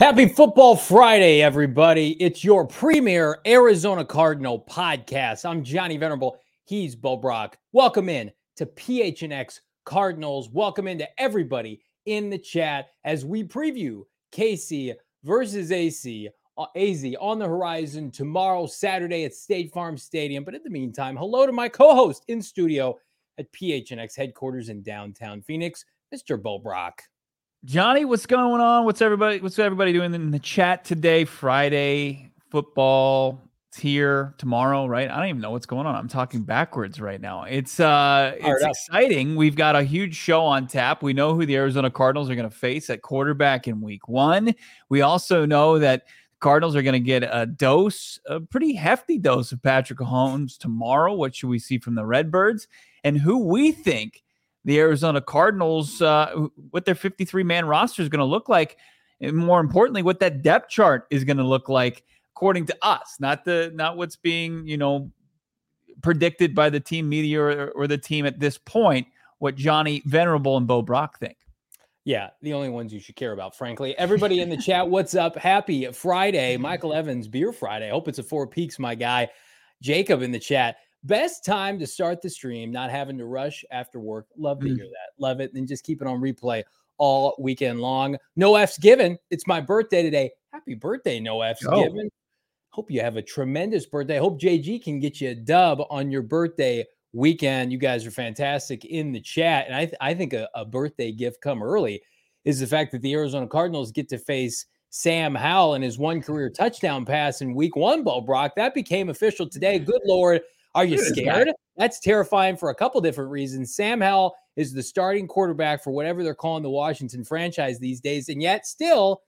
Happy Football Friday, everybody. It's your premier Arizona Cardinal podcast. I'm Johnny Venerable. He's Bo Brack. Welcome in to PHNX Cardinals. Welcome into everybody in the chat as we preview KC versus AC, uh, AZ on the horizon tomorrow, Saturday at State Farm Stadium. But in the meantime, hello to my co host in studio at PHNX headquarters in downtown Phoenix, Mr. Bo Brack. Johnny, what's going on? What's everybody what's everybody doing in the chat today? Friday, football, it's here tomorrow, right? I don't even know what's going on. I'm talking backwards right now. It's uh it's exciting. We've got a huge show on tap. We know who the Arizona Cardinals are going to face at quarterback in week 1. We also know that Cardinals are going to get a dose, a pretty hefty dose of Patrick Mahomes tomorrow. What should we see from the Redbirds? And who we think the Arizona Cardinals, uh, what their 53 man roster is going to look like, and more importantly, what that depth chart is going to look like, according to us, not the not what's being you know predicted by the team media or, or the team at this point. What Johnny Venerable and Bo Brack think. Yeah, the only ones you should care about, frankly. Everybody in the chat, what's up? Happy Friday, Michael Evans, Beer Friday. I hope it's a Four Peaks, my guy. Jacob in the chat. Best time to start the stream, not having to rush after work. Love to mm. hear that. Love it. And just keep it on replay all weekend long. No F's given. It's my birthday today. Happy birthday, no F's oh. given. Hope you have a tremendous birthday. Hope JG can get you a dub on your birthday weekend. You guys are fantastic in the chat. And I, th- I think a, a birthday gift come early is the fact that the Arizona Cardinals get to face Sam Howell and his one career touchdown pass in week one, Bo Brack. That became official today. Good Lord. Are you scared? That's terrifying for a couple different reasons. Sam Howell is the starting quarterback for whatever they're calling the Washington franchise these days, and yet still,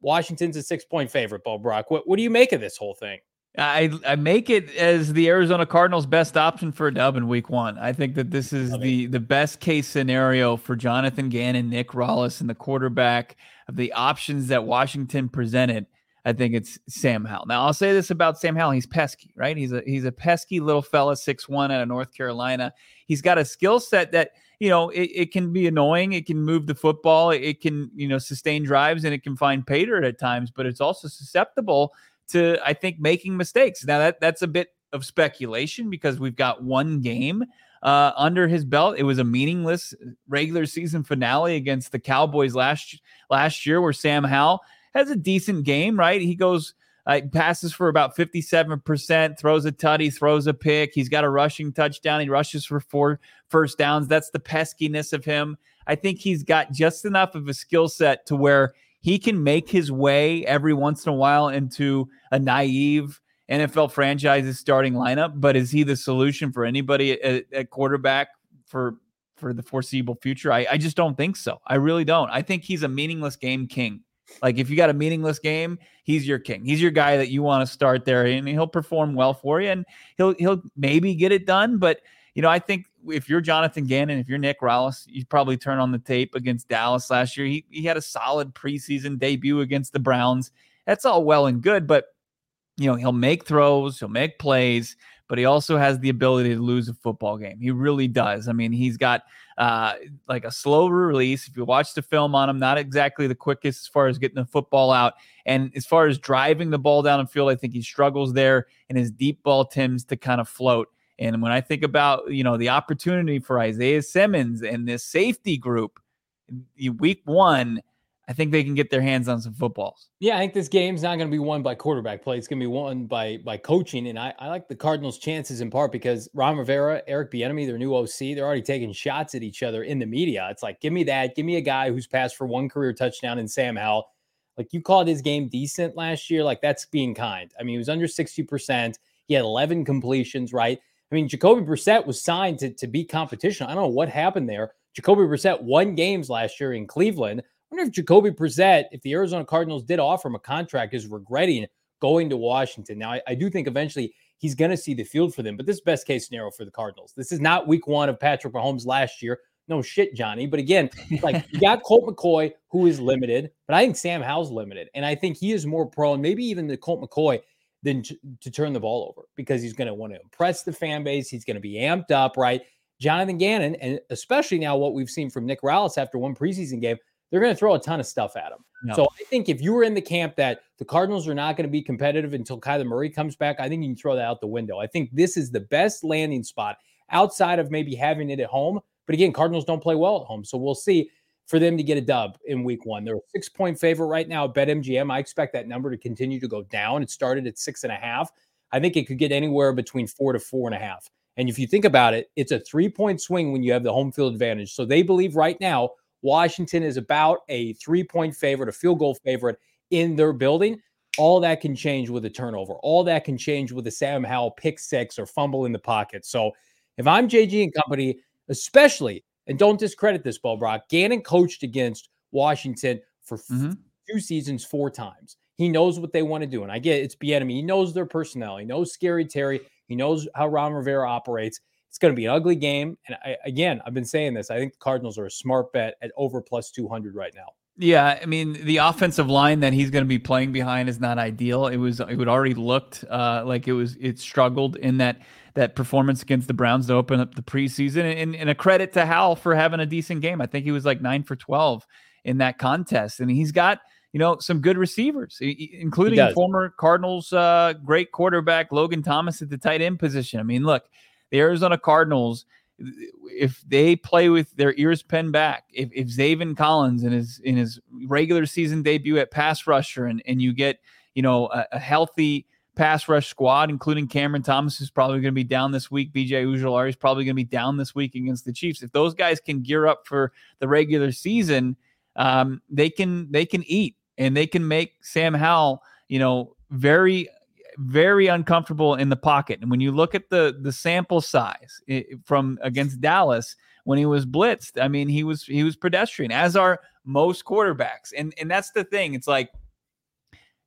Washington's a six point favorite. Bo Brack, what what do you make of this whole thing? I I make it as the Arizona Cardinals' best option for a dub in Week One. I think that this is the the best case scenario for Jonathan Gannon, Nick Rallis, and the quarterback of the options that Washington presented. I think it's Sam Howell. Now I'll say this about Sam Howell: he's pesky, right? He's a he's a pesky little fella, six one out of North Carolina. He's got a skill set that you know it, it, can be annoying. It can move the football. It can you know sustain drives and it can find pay dirt at times, but it's also susceptible to I think making mistakes. Now that that's a bit of speculation because we've got one game uh, under his belt. It was a meaningless regular season finale against the Cowboys last last year, where Sam Howell has a decent game, right? He goes, uh, passes for about 57%, throws a tutty, throws a pick. He's got a rushing touchdown. He rushes for four first downs. That's the peskiness of him. I think he's got just enough of a skill set to where he can make his way every once in a while into a naive NFL franchise's starting lineup. But is he the solution for anybody at, at quarterback for for the foreseeable future? I, I just don't think so. I really don't. I think he's a meaningless game king. Like if you got a meaningless game, he's your king. He's your guy that you want to start there, and he'll perform well for you, and he'll he'll maybe get it done. But you know, I think if you're Jonathan Gannon, if you're Nick Rallis, you probably turn on the tape against Dallas last year. He he had a solid preseason debut against the Browns. That's all well and good, but you know he'll make throws, he'll make plays but he also has the ability to lose a football game. He really does. I mean, he's got uh, like a slow release. If you watch the film on him, not exactly the quickest as far as getting the football out. And as far as driving the ball down the field, I think he struggles there, and his deep ball tends to kind of float. And when I think about you know the opportunity for Isaiah Simmons and this safety group, week one I think they can get their hands on some footballs. Yeah, I think this game's not going to be won by quarterback play. It's going to be won by by coaching. And I, I like the Cardinals' chances in part because Ron Rivera, Eric Bieniemy, their new OC, they're already taking shots at each other in the media. It's like, give me that. Give me a guy who's passed for one career touchdown in Sam Howell. Like you called his game decent last year. Like that's being kind. I mean, he was under 60%. He had 11 completions, right? I mean, Jacoby Brissett was signed to, to be competition. I don't know what happened there. Jacoby Brissett won games last year in Cleveland wonder if Jacoby Brissett, if the Arizona Cardinals did offer him a contract, is regretting going to Washington. Now, I, I do think eventually he's going to see the field for them, but this is best case scenario for the Cardinals. This is not week one of Patrick Mahomes last year. No shit, Johnny. But again, like you got Colt McCoy, who is limited, but I think Sam Howell's limited. And I think he is more prone, maybe even the Colt McCoy, than to, to turn the ball over because he's going to want to impress the fan base. He's going to be amped up, right? Jonathan Gannon, and especially now what we've seen from Nick Rallis after one preseason game, they're going to throw a ton of stuff at him. No. So I think if you were in the camp that the Cardinals are not going to be competitive until Kyler Murray comes back, I think you can throw that out the window. I think this is the best landing spot outside of maybe having it at home. But again, Cardinals don't play well at home. So we'll see for them to get a dub in week one. They're a six point favorite right now at BetMGM. I expect that number to continue to go down. It started at six and a half. I think it could get anywhere between four to four and a half. And if you think about it, it's a three point swing when you have the home field advantage. So they believe right now Washington is about a three point favorite, a field goal favorite in their building. All that can change with a turnover. All that can change with a Sam Howell pick six or fumble in the pocket. So if I'm JG and company, especially, and don't discredit this, Bo Brack, Gannon coached against Washington for mm-hmm. two seasons, four times. He knows what they want to do. And I get it's Bieniemy. He knows their personnel. He knows Scary Terry. He knows how Ron Rivera operates. It's going to be an ugly game. And I, again, I've been saying this. I think the Cardinals are a smart bet at over plus 200 right now. Yeah, I mean the offensive line that he's going to be playing behind is not ideal. It was it would already looked uh, like it was it struggled in that that performance against the Browns to open up the preseason. And, and a credit to Howell for having a decent game. I think he was like nine for twelve in that contest, and he's got you know some good receivers, including former Cardinals uh, great quarterback Logan Thomas at the tight end position. I mean, look, the Arizona Cardinals, if they play with their ears pinned back, if, if Zaven Collins in his in his regular season debut at pass rusher and, and you get, you know, a, a healthy pass rush squad, including Cameron Thomas, is probably going to be down this week. BJ Ojulari is probably going to be down this week against the Chiefs. If those guys can gear up for the regular season, um, they can they can eat and they can make Sam Howell, you know, very very uncomfortable in the pocket. And when you look at the the sample size it, from against Dallas when he was blitzed, I mean he was he was pedestrian as are most quarterbacks. And and that's the thing. It's like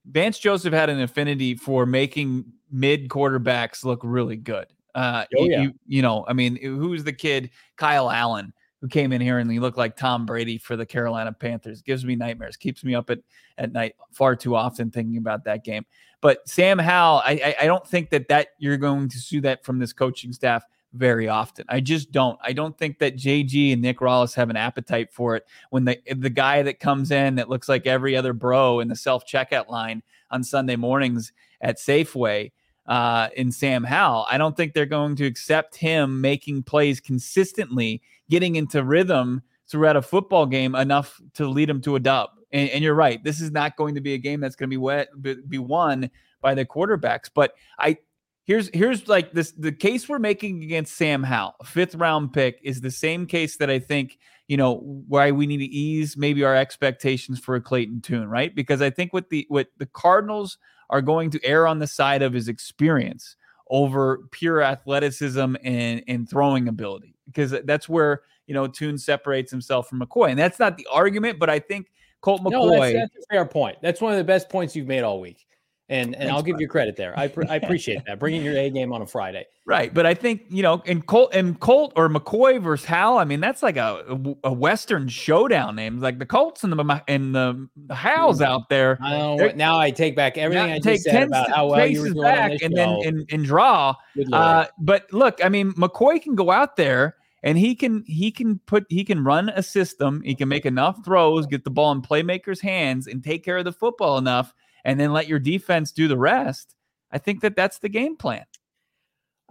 Vance Joseph had an affinity for making mid quarterbacks look really good. Uh, oh, yeah. you, you know, I mean, who's the kid? Kyle Allen who came in here and he looked like Tom Brady for the Carolina Panthers. Gives me nightmares. Keeps me up at, at night far too often thinking about that game. But Sam Howell, I, I, I don't think that that you're going to see that from this coaching staff very often. I just don't. I don't think that JG and Nick Rallis have an appetite for it. When the the guy that comes in that looks like every other bro in the self checkout line on Sunday mornings at Safeway uh, in Sam Howell, I don't think they're going to accept him making plays consistently getting into rhythm throughout a football game enough to lead them to a dub. And, and, you're right. This is not going to be a game that's going to be wet, be won by the quarterbacks. But I here's here's like this the case we're making against Sam Howell, fifth round pick, is the same case that I think you know why we need to ease maybe our expectations for a Clayton Tune, right? Because I think what the what the Cardinals are going to err on the side of is experience over pure athleticism and and throwing ability because that's where you know Tune separates himself from McCoy, and that's not the argument, but I think Colt McCoy. No, that's, that's a fair point. That's one of the best points you've made all week. And and Thanks, I'll give you credit there. I, I appreciate that bringing your A game on a Friday. Right, but I think you know, in Colt and Colt or McCoy versus Howell. I mean, that's like a a Western showdown name. Like the Colts and the and the Howells out there. I know. Now I take back everything I take said about how well you were back and then and, and draw. Uh, but look, I mean, McCoy can go out there and he can he can put he can run a system. He can make enough throws, get the ball in playmakers' hands, and take care of the football enough, and then let your defense do the rest. I think that that's the game plan.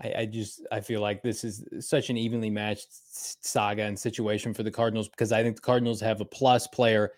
I, I, just I feel like this is such an evenly matched saga and situation for the Cardinals because I think the Cardinals have a plus player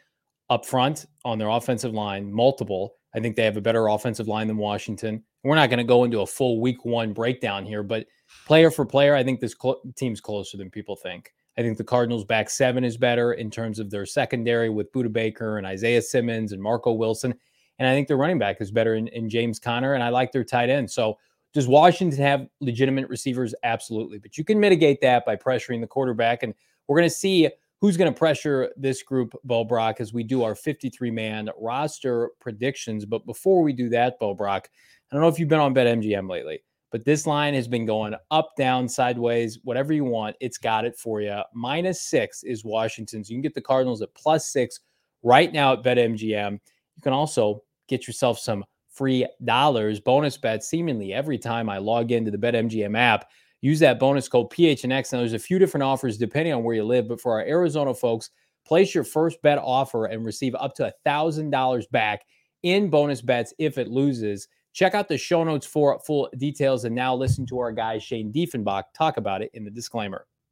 up front on their offensive line, multiple. I think they have a better offensive line than Washington. We're not going to go into a full week one breakdown here, but player for player, I think this cl- team's closer than people think. I think the Cardinals back seven is better in terms of their secondary with Budda Baker and Isaiah Simmons and Marco Wilson. And I think their running back is better in, in James Conner. And I like their tight end. So does Washington have legitimate receivers? Absolutely. But you can mitigate that by pressuring the quarterback. And we're going to see who's going to pressure this group, Bo Brack, as we do our 53 man roster predictions. But before we do that, Bo Brack, I don't know if you've been on BetMGM lately, but this line has been going up, down, sideways, whatever you want. It's got it for you. Minus six is Washington. So you can get the Cardinals at plus six right now at BetMGM. You can also get yourself some free dollars bonus bets seemingly every time I log into the BetMGM app. Use that bonus code PHNX. Now, there's a few different offers depending on where you live, but for our Arizona folks, place your first bet offer and receive up to $1,000 back in bonus bets if it loses. Check out the show notes for full details and now listen to our guy Shane Diefenbach talk about it in the disclaimer.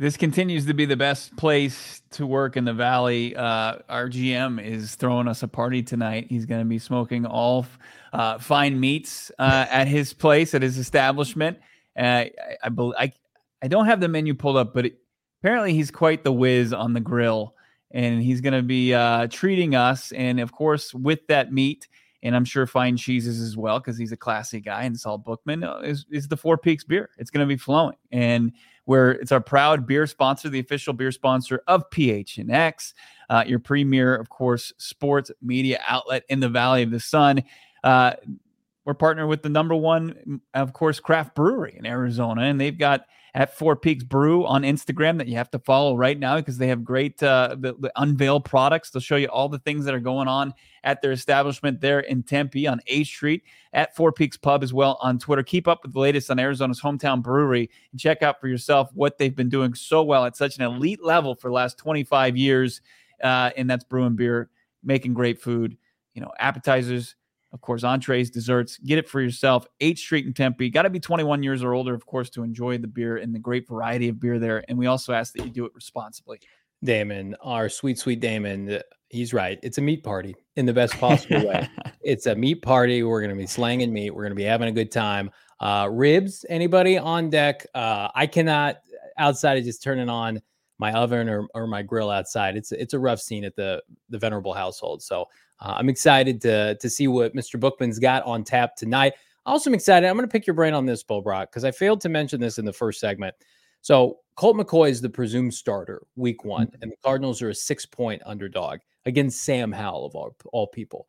This continues to be the best place to work in the valley. Uh, our GM is throwing us a party tonight. He's going to be smoking all uh, fine meats uh, at his place, at his establishment. Uh, I, I, I, I, don't have the menu pulled up, but it, apparently he's quite the whiz on the grill. And he's going to be uh, treating us. And of course, with that meat, and I'm sure fine cheeses as well, because he's a classy guy. And Saul Bookman is, is the Four Peaks beer. It's going to be flowing. And where it's our proud beer sponsor, the official beer sponsor of PHNX, uh, your premier, of course, sports media outlet in the Valley of the Sun. Uh, we're partnered with the number one, of course, craft brewery in Arizona, and they've got at Four Peaks Brew on Instagram that you have to follow right now because they have great uh, the, the unveil products. They'll show you all the things that are going on at their establishment there in Tempe on 8th Street at Four Peaks Pub as well on Twitter. Keep up with the latest on Arizona's hometown brewery and check out for yourself what they've been doing so well at such an elite level for the last 25 years. Uh, and that's brewing beer, making great food, you know, appetizers, of course, entrees, desserts. Get it for yourself. 8th Street in Tempe. Got to be 21 years or older, of course, to enjoy the beer and the great variety of beer there. And we also ask that you do it responsibly. Damon, our sweet, sweet Damon, uh, he's right. It's a meat party in the best possible way. It's a meat party. We're going to be slanging meat. We're going to be having a good time. Uh, ribs, anybody on deck? Uh, I cannot, outside of just turning on my oven or, or my grill outside. It's it's a rough scene at the the venerable household. So uh, I'm excited to to see what Mr. Bookman's got on tap tonight. Also, I'm excited. I'm going to pick your brain on this, Bo Brack, because I failed to mention this in the first segment. So Colt McCoy is the presumed starter week one, mm-hmm. and the Cardinals are a six point underdog against Sam Howell of all, all people.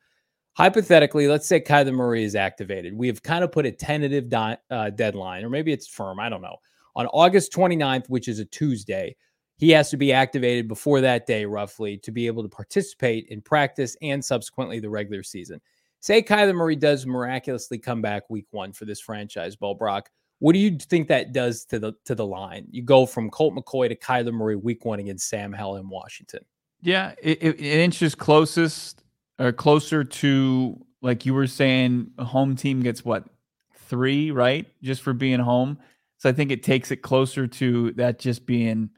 Hypothetically, let's say Kyler Murray is activated. We have kind of put a tentative di- uh, deadline, or maybe it's firm. I don't know. On August 29th, which is a Tuesday, he has to be activated before that day, roughly, to be able to participate in practice and subsequently the regular season. Say Kyler Murray does miraculously come back week one for this franchise, Bo Brack. What do you think that does to the to the line? You go from Colt McCoy to Kyler Murray week one against Sam Howell in Washington. Yeah, it, it, it inches closest or closer to like you were saying, home team gets what three, right? Just for being home. So I think it takes it closer to that just being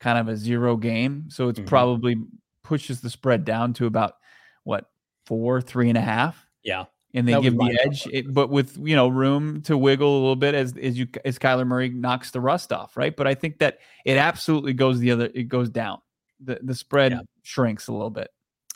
kind of a zero game. So it's mm-hmm. probably pushes the spread down to about what four, three and a half. Yeah. And they give the edge, it, but with you know room to wiggle a little bit as as you as Kyler Murray knocks the rust off, right? But I think that it absolutely goes the other, it goes down. The the spread yeah. shrinks a little bit.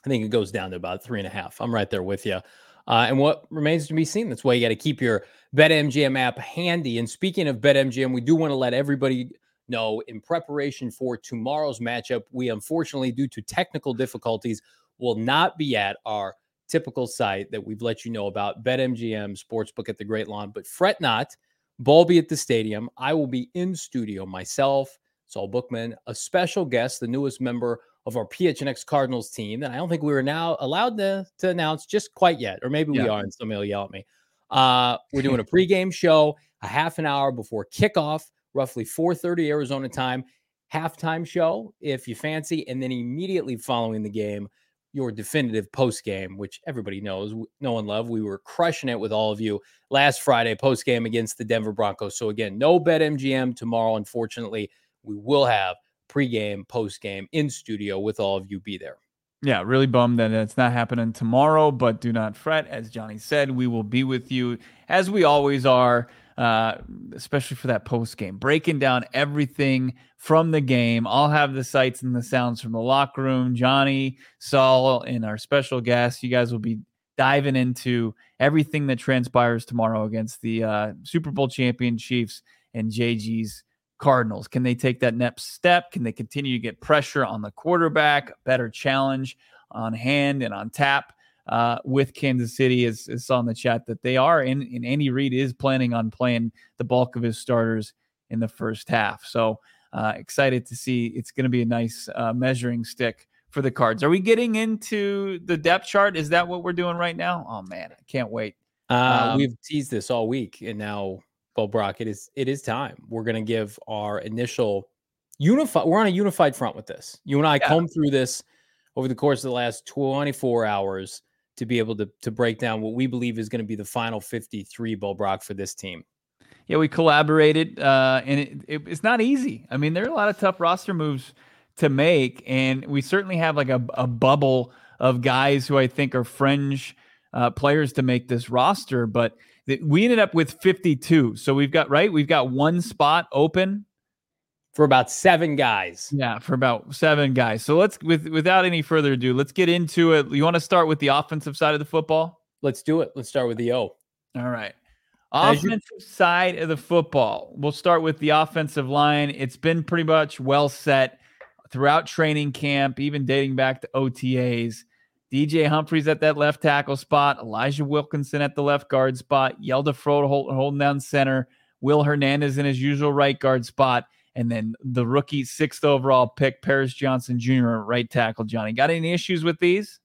I think it goes down to about three and a half. I'm right there with you. Uh, and what remains to be seen. That's why you got to keep your BetMGM app handy. And speaking of BetMGM, we do want to let everybody know, in preparation for tomorrow's matchup, we unfortunately, due to technical difficulties, will not be at our typical site that we've let you know about BetMGM Sportsbook at the Great Lawn. But fret not, ball be at the stadium. I will be in studio myself, Saul Bookman, a special guest, the newest member of our PHNX Cardinals team that I don't think we were now allowed to, to announce just quite yet, or maybe yeah. we are, and somebody will yell at me. Uh, we're doing a pregame show a half an hour before kickoff, roughly 4:30 Arizona time. Halftime show, if you fancy, and then immediately following the game, your definitive post game, which everybody knows, no one love. We were crushing it with all of you last Friday post game against the Denver Broncos. So again, no bet MGM tomorrow. Unfortunately, we will have pregame, postgame in studio with all of you. Be there. Yeah, really bummed that it's not happening tomorrow, but do not fret. As Johnny said, we will be with you as we always are, uh, especially for that post game, breaking down everything from the game. I'll have the sights and the sounds from the locker room. Johnny, Saul, and our special guest. You guys will be diving into everything that transpires tomorrow against the uh, Super Bowl champion Chiefs and JG's Cardinals. Can they take that next step? Can they continue to get pressure on the quarterback? Better challenge on hand and on tap uh, with Kansas City, as, as saw in the chat that they are. And, and Andy Reid is planning on playing the bulk of his starters in the first half. So uh, excited to see. It's going to be a nice uh, measuring stick for the Cards. Are we getting into the depth chart? Is that what we're doing right now? Oh man, I can't wait. Uh, um, we've teased this all week, and now Bo Brack, it is it is time. We're going to give our initial unified. We're on a unified front with this. You and I yeah. comb through this over the course of the last 24 hours to be able to to break down what we believe is going to be the final 53 Bo Brack for this team. Yeah, we collaborated, uh, and it, it, it's not easy. I mean, there are a lot of tough roster moves to make, and we certainly have like a, a bubble of guys who I think are fringe uh, players to make this roster, but we ended up with 52. So we've got right, we've got one spot open for about seven guys. Yeah, for about seven guys. So let's with without any further ado, let's get into it. You want to start with the offensive side of the football? Let's do it. Let's start with the O. All right. Offensive you- side of the football. We'll start with the offensive line. It's been pretty much well set throughout training camp, even dating back to OTAs. DJ Humphries at that left tackle spot, Elijah Wilkinson at the left guard spot, Hjalte Froholdt holding down center, Will Hernandez in his usual right guard spot, and then the rookie sixth overall pick, Paris Johnson Jr. right tackle. Johnny, got any issues with these?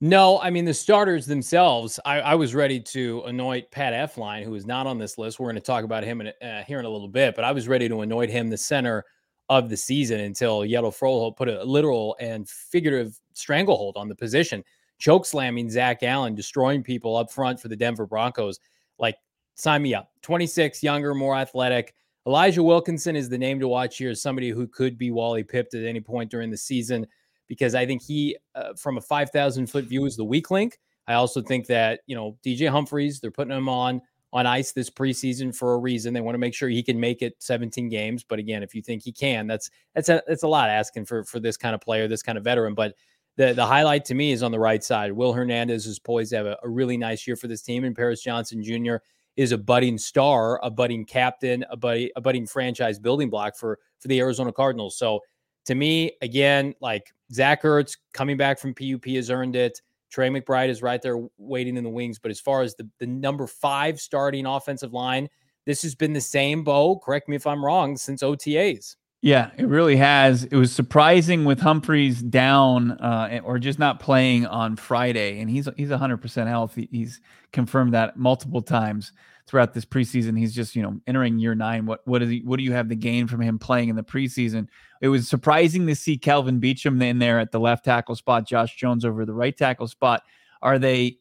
No, I mean the starters themselves. I, I was ready to anoint Pat Elflein, who is not on this list. We're going to talk about him in, uh, here in a little bit, but I was ready to anoint him the center of the season until Hjalte Froholdt put a literal and figurative stranglehold on the position, choke slamming Zach Allen, destroying people up front for the Denver Broncos. Like, sign me up. 26, younger, more athletic. Elijah Wilkinson is the name to watch here as somebody who could be Wally pipped at any point during the season because I think he, uh, from a 5,000 foot view, is the weak link. I also think that, you know, DJ Humphries, they're putting him on on ice this preseason for a reason. They want to make sure he can make it 17 games. But again, if you think he can, that's that's a that's a lot asking for for this kind of player, this kind of veteran. But the the highlight to me is on the right side. Will Hernandez is poised to have a, a really nice year for this team, and Paris Johnson Jr. is a budding star, a budding captain, a budding a budding franchise building block for for the Arizona Cardinals. So to me, again, like Zach Ertz coming back from PUP has earned it. Trey McBride is right there waiting in the wings. But as far as the, the number five starting offensive line, this has been the same, Bo. Correct me if I'm wrong, since OTAs. Yeah, it really has. It was surprising with Humphries down uh, or just not playing on Friday, and he's he's 100% healthy. He's confirmed that multiple times throughout this preseason. He's just, you know, entering year nine. What what is he, what do you have to gain from him playing in the preseason? It was surprising to see Kelvin Beachum in there at the left tackle spot, Josh Jones over the right tackle spot. Are they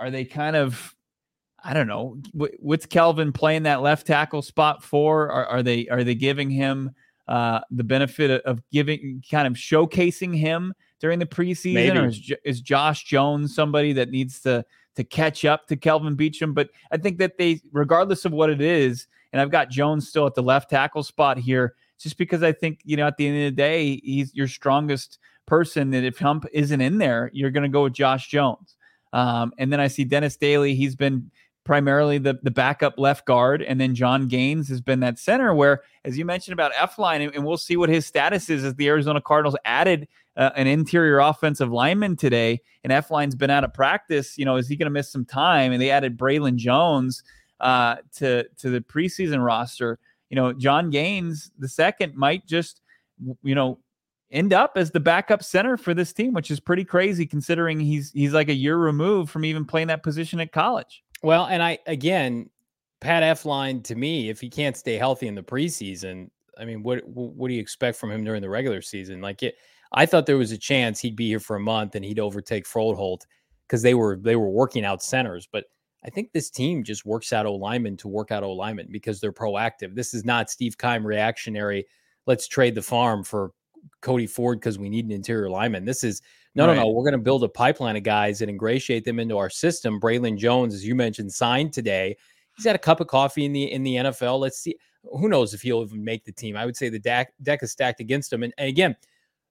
are they kind of I don't know what's Calvin playing that left tackle spot for? Are, are they are they giving him uh, the benefit of giving kind of showcasing him during the preseason, Maybe. or is, is Josh Jones somebody that needs to to catch up to Kelvin Beachum. But I think that they, regardless of what it is, and I've got Jones still at the left tackle spot here, just because I think, you know, at the end of the day, he's your strongest person. That if Hump isn't in there, you're going to go with Josh Jones. Um, and then I see Dennis Daly. He's been primarily the the backup left guard, and then Jon Gaines has been that center. Where, as you mentioned about Elflein, and, and we'll see what his status is as the Arizona Cardinals added uh, an interior offensive lineman today, and Elflein's been out of practice. You know, is he going to miss some time? And they added Braylon Jones uh, to to the preseason roster. You know, Jon Gaines the second might just you know end up as the backup center for this team, which is pretty crazy considering he's he's like a year removed from even playing that position at college. Well, and I again, Pat Elflein to me, if he can't stay healthy in the preseason, I mean, what what do you expect from him during the regular season? Like it, I thought there was a chance he'd be here for a month and he'd overtake Froholdt because they were they were working out centers, but I think this team just works out O linemen to work out O linemen because they're proactive. This is not Steve Keim reactionary. Let's trade the farm for Cody Ford because we need an interior lineman. This is no, right. no, no. We're going to build a pipeline of guys and ingratiate them into our system. Braylon Jones, as you mentioned, signed today. He's had a cup of coffee in the in the NFL. Let's see. Who knows if he'll even make the team? I would say the deck, deck is stacked against him. And, and again,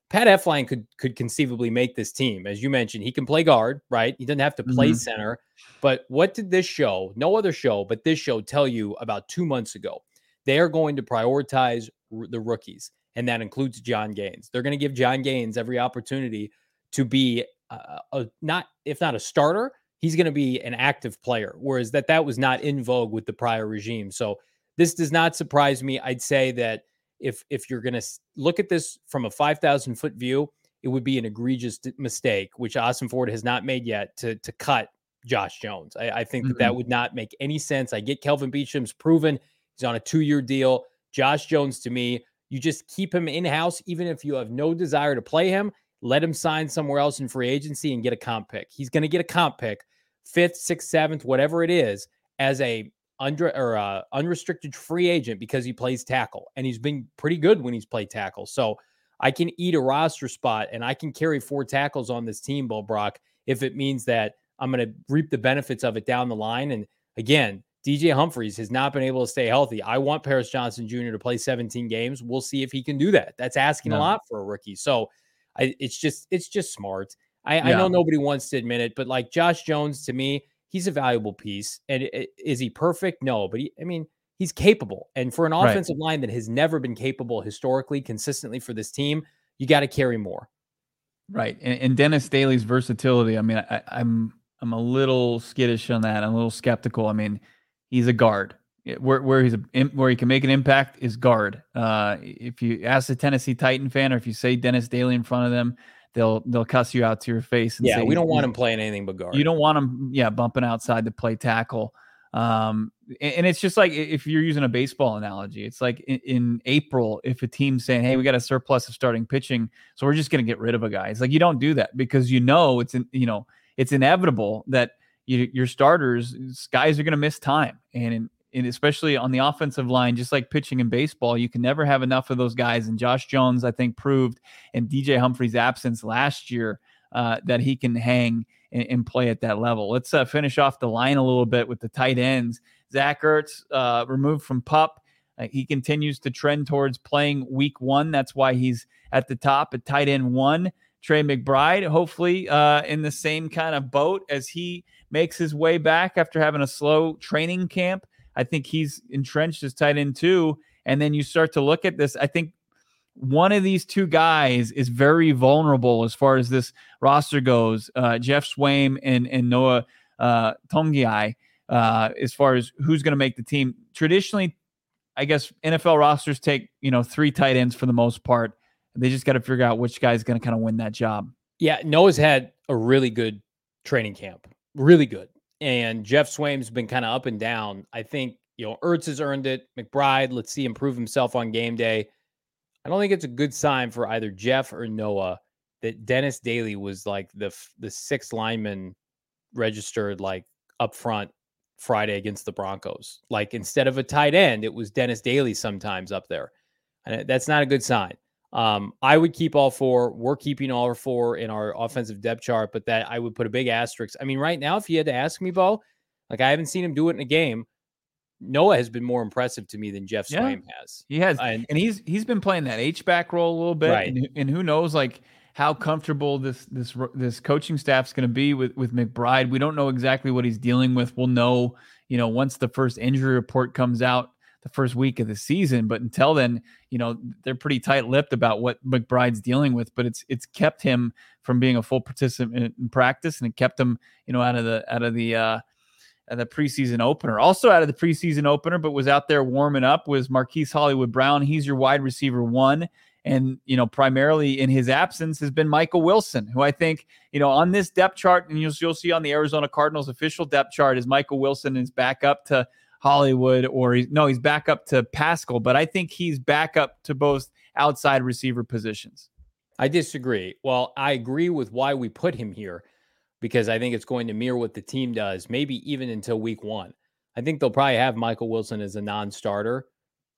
Pat Elflein could could conceivably make this team. As you mentioned, he can play guard, right? He doesn't have to play mm-hmm. center. But what did this show, no other show, but this show tell you about two months ago? They are going to prioritize the rookies and that includes Jon Gaines. They're going to give Jon Gaines every opportunity to be a, a not if not a starter, he's going to be an active player. Whereas that that was not in vogue with the prior regime. So this does not surprise me. I'd say that if if you're going to look at this from a 5,000 foot view, it would be an egregious mistake, which Ossenfort has not made yet to to cut Josh Jones. I, I think mm-hmm. that that would not make any sense. I get Kelvin Beachum's proven he's on a two year deal. Josh Jones to me you just keep him in house, even if you have no desire to play him. Let him sign somewhere else in free agency and get a comp pick. He's going to get a comp pick, fifth, sixth, seventh, whatever it is, as a under or uh, unrestricted free agent because he plays tackle, and he's been pretty good when he's played tackle. So I can eat a roster spot, and I can carry four tackles on this team, Bo Brack, if it means that I'm going to reap the benefits of it down the line. And again, DJ Humphries has not been able to stay healthy. I want Paris Johnson Jr. to play 17 games. We'll see if he can do that. That's asking no. a lot for a rookie. So I, it's just it's just smart. I, yeah. I, know nobody wants to admit it, but like Josh Jones to me, he's a valuable piece. And is he perfect? No, but he, I mean, he's capable. And for an offensive right. line that has never been capable historically, consistently for this team, you got to carry more. Right. And, and, Dennis Daly's versatility. I mean, I, I'm I'm a little skittish on that. I'm a little skeptical. I mean he's a guard. Where where he's a where he can make an impact is guard. Uh, if you ask a Tennessee Titan fan, or if you say Dennis Daly in front of them, they'll they'll cuss you out to your face. yeah, we don't want him playing anything but guard. You don't want him, yeah, bumping outside to play tackle. Um, and, and, it's just like if you're using a baseball analogy, it's like in, in, April, if a team's saying, "Hey, we got a surplus of starting pitching, so we're just going to get rid of a guy," it's like you don't do that because you know it's in, you know it's inevitable that you, your starters guys are going to miss time and, and especially on the offensive line just like pitching in baseball you can never have enough of those guys. And josh jones i think proved in dj humphries' absence last year uh, that he can hang and, and, play at that level. Let's uh, finish off the line a little bit with the tight ends. Zach ertz uh, removed from pup. Uh, he continues to trend towards playing week one. That's why he's at the top at tight end one. Trey McBride, hopefully uh, in the same kind of boat as he makes his way back after having a slow training camp. I think he's entrenched as tight end too. And then you start to look at this. I think one of these two guys is very vulnerable as far as this roster goes. Uh, Geoff Swaim and, and Noah uh, Togiai, uh, as far as who's going to make the team. Traditionally, I guess NFL rosters take you know three tight ends for the most part. They just got to figure out which guy's going to kind of win that job. Yeah, Noah's had a really good training camp, really good. And Geoff Swaim's been kind of up and down. I think, you know, Ertz has earned it. McBride, let's see him prove himself on game day. I don't think it's a good sign for either Jeff or Noah that Dennis Daly was like the the sixth lineman registered like up front Friday against the Broncos. Like instead of a tight end, it was Dennis Daly sometimes up there. And uh, that's not a good sign. Um, I would keep all four. We're keeping all four in our offensive depth chart, but that I would put a big asterisk. I mean, right now, if you had to ask me, Bo, like I haven't seen him do it in a game. Noah has been more impressive to me than Geoff yeah, Swaim has. He has, and, and, he's he's been playing that H back role a little bit, right. and, and who knows, like how comfortable this this this coaching staff's going to be with with McBride. We don't know exactly what he's dealing with. We'll know you know, once the first injury report comes out the first week of the season. But until then, you know, they're pretty tight-lipped about what McBride's dealing with. But it's it's kept him from being a full participant in practice, and it kept him, you know, out of the out of the uh, the preseason opener. Also out of the preseason opener, but was out there warming up was Marquise Hollywood Brown. He's your wide receiver one. And, you know, primarily in his absence has been Michael Wilson, who I think, you know, on this depth chart, and you'll, you'll see on the Arizona Cardinals official depth chart is Michael Wilson is back up to Hollywood or he's no, he's back up to Pascal, but I think he's back up to both outside receiver positions. I disagree. Well, I agree with why we put him here because I think it's going to mirror what the team does, maybe even until week one. I think they'll probably have Michael Wilson as a non starter,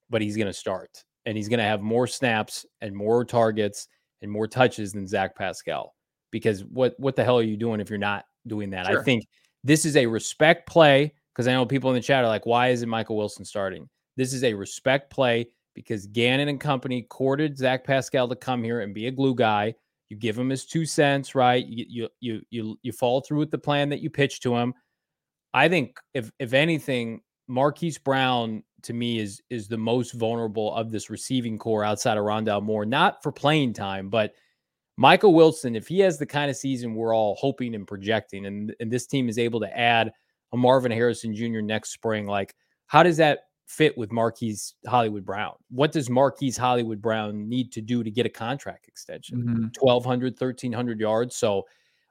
but he's going to start and he's going to have more snaps and more targets and more touches than Zach Pascal. Because what, what the hell are you doing if you're not doing that? Sure. I think this is a respect play because I know people in the chat are like, why isn't Michael Wilson starting? This is a respect play because Gannon and company courted Zach Pascal to come here and be a glue guy. You give him his two cents, right? You you you you you fall through with the plan that you pitch to him. I think if if anything, Marquise Brown to me is is the most vulnerable of this receiving corps outside of Rondale Moore, not for playing time, but Michael Wilson, if he has the kind of season we're all hoping and projecting, and, and this team is able to add a Marvin Harrison Jr. next spring, like how does that fit with Marquise Hollywood Brown. What does Marquise Hollywood Brown need to do to get a contract extension? Mm-hmm. 1,200, 1,300 yards. So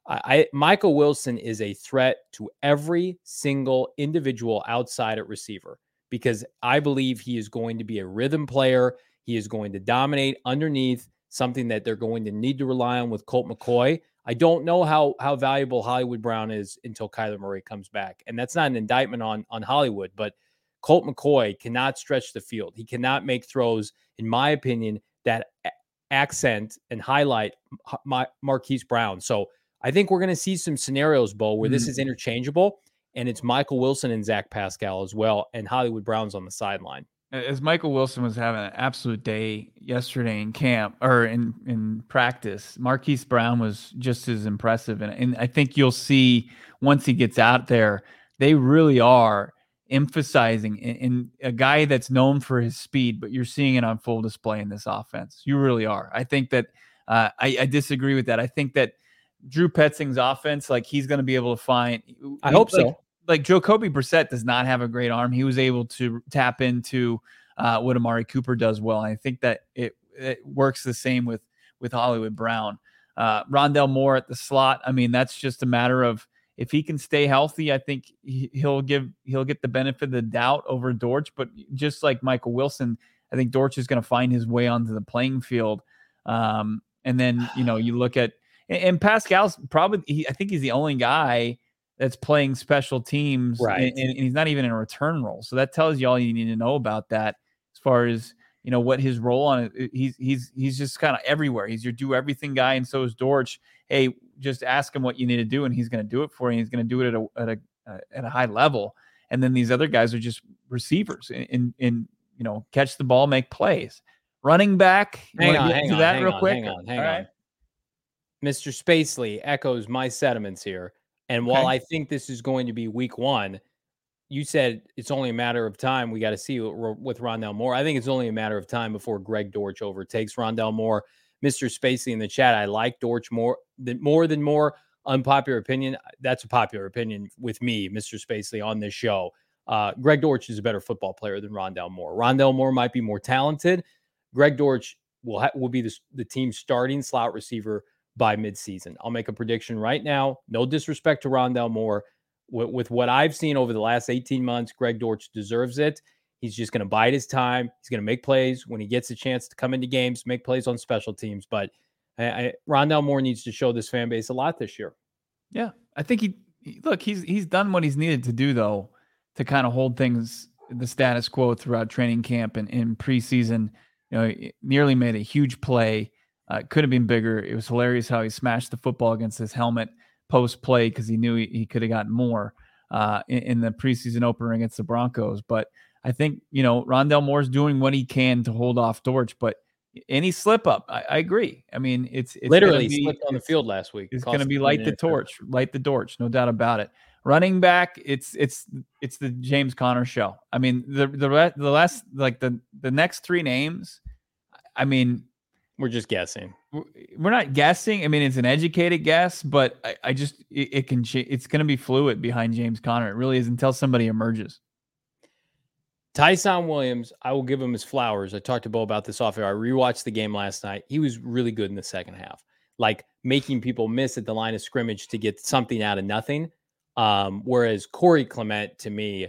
I, I, Michael Wilson is a threat to every single individual outside at receiver because I believe he is going to be a rhythm player. He is going to dominate underneath something that they're going to need to rely on with Colt McCoy. I don't know how how valuable Hollywood Brown is until Kyler Murray comes back, and that's not an indictment on on Hollywood, but Colt McCoy cannot stretch the field. He cannot make throws, in my opinion, that accent and highlight my Marquise Brown. So I think we're going to see some scenarios, Bo, where mm-hmm. this is interchangeable, and it's Michael Wilson and Zach Pascal as well, and Hollywood Brown's on the sideline. As Michael Wilson was having an absolute day yesterday in camp or in in practice, Marquise Brown was just as impressive, and and I think you'll see once he gets out there, they really are emphasizing in, in, a guy that's known for his speed, but you're seeing it on full display in this offense. You really are. I think that uh, I, I, disagree with that. I think that Drew Petzing's offense, like he's going to be able to find. I hope like, so. Like Jacoby Brissett does not have a great arm. He was able to tap into uh, what Amari Cooper does well. And I think that it it works the same with with Hollywood Brown. Uh, Rondale Moore at the slot. I mean, that's just a matter of if he can stay healthy, I think he'll give he'll get the benefit of the doubt over Dortch. But just like Michael Wilson, I think Dortch is going to find his way onto the playing field. Um, and then you know you look at and Pascal's probably he, I think he's the only guy that's playing special teams, right? And, and, he's not even in a return role. So that tells you all you need to know about that as far as you know what his role on it. He's he's he's just kind of everywhere. He's your do everything guy, and so is Dortch. Hey, just ask him what you need to do, and he's going to do it for you. He's going to do it at a at a uh, at a high level. And then these other guys are just receivers in in you know catch the ball, make plays. Running back, hang on, hang on, that hang real on, quick. Hang on, hang All on. Right. Mr. Spacely echoes my sentiments here. And while okay. I think this is going to be week one, you said it's only a matter of time. We got to see with Rondale Moore. I think it's only a matter of time before Greg Dortch overtakes Rondale Moore. Mr. Spacey in the chat, I like Dortch more than more than more. Unpopular opinion. That's a popular opinion with me, Mr. Spacey, on this show. Uh, Greg Dortch is a better football player than Rondale Moore. Rondale Moore might be more talented. Greg Dortch will ha- will be the, the team's starting slot receiver by midseason. I'll make a prediction right now. No disrespect to Rondale Moore. With, with what I've seen over the last 18 months, Greg Dortch deserves it. He's just going to bide his time. He's going to make plays when he gets a chance to come into games, make plays on special teams. But I, I, Rondale Moore needs to show this fan base a lot this year. Yeah, I think he, he look he's he's done what he's needed to do though to kind of hold things the status quo throughout training camp and in preseason. You know, nearly made a huge play. Uh, could have been bigger. It was hilarious how he smashed the football against his helmet post play because he knew he, he could have gotten more uh, in, in, the preseason opener against the Broncos. But I think, you know, Rondale Moore's doing what he can to hold off Dortch, but any slip up, I, I agree. I mean, it's, it's literally be, slipped on the field last week. It's going to be light the torch, light the torch, no doubt about it. Running back, it's it's it's the James Conner show. I mean, the the the last like the the next three names. I mean, we're just guessing. We're not guessing. I mean, it's an educated guess, but I, I just it, it can it's going to be fluid behind James Conner. It really is until somebody emerges. Ty'Son Williams, I will give him his flowers. I talked to Bo about this off air. I rewatched the game last night. He was really good in the second half, like making people miss at the line of scrimmage to get something out of nothing. Um, whereas Corey Clement, to me,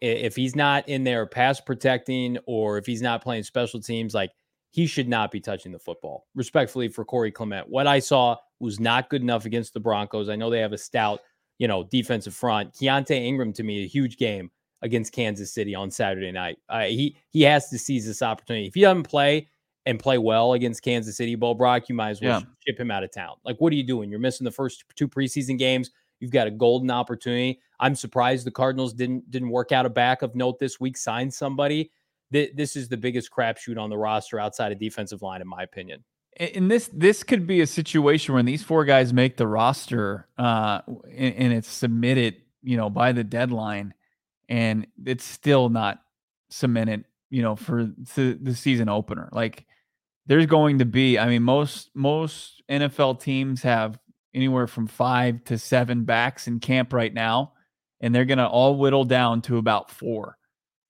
if he's not in there pass protecting or if he's not playing special teams, like he should not be touching the football. Respectfully for Corey Clement, what I saw was not good enough against the Broncos. I know they have a stout, you know, defensive front. Keaontay Ingram, to me, a huge game against Kansas City on Saturday night. Uh, he he has to seize this opportunity. If he doesn't play and play well against Kansas City, Bo Brack, you might as well yeah. ship him out of town. Like, what are you doing? You're missing the first two preseason games. You've got a golden opportunity. I'm surprised the Cardinals didn't didn't work out a back of note this week, sign somebody. This is the biggest crapshoot on the roster outside of defensive line, in my opinion. And this this could be a situation when these four guys make the roster uh, and, and it's submitted, you know, by the deadline and it's still not cemented, you know, for the, the season opener. Like there's going to be, I mean, most most NFL teams have anywhere from five to seven backs in camp right now, and they're gonna all whittle down to about four.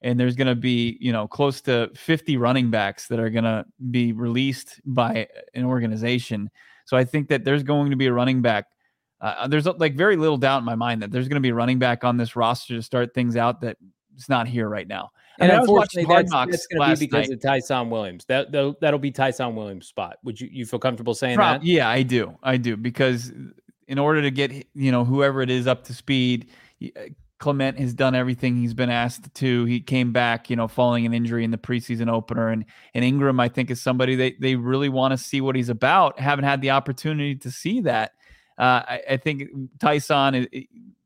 And there's gonna be, you know, close to 50 running backs that are gonna be released by an organization. So I think that there's going to be a running back uh, there's like very little doubt in my mind that there's going to be a running back on this roster to start things out that is not here right now. And, and unfortunately, that's, that's going to be because night. of Ty'Son Williams. That that'll be Ty'Son Williams' spot. Would you you feel comfortable saying that? Yeah, I do. I do because in order to get you know whoever it is up to speed, uh, Clement has done everything he's been asked to. He came back, you know, following an injury in the preseason opener, and and Ingram, I think, is somebody they they really want to see what he's about. Haven't had the opportunity to see that. Uh, I, I, think Ty'Son,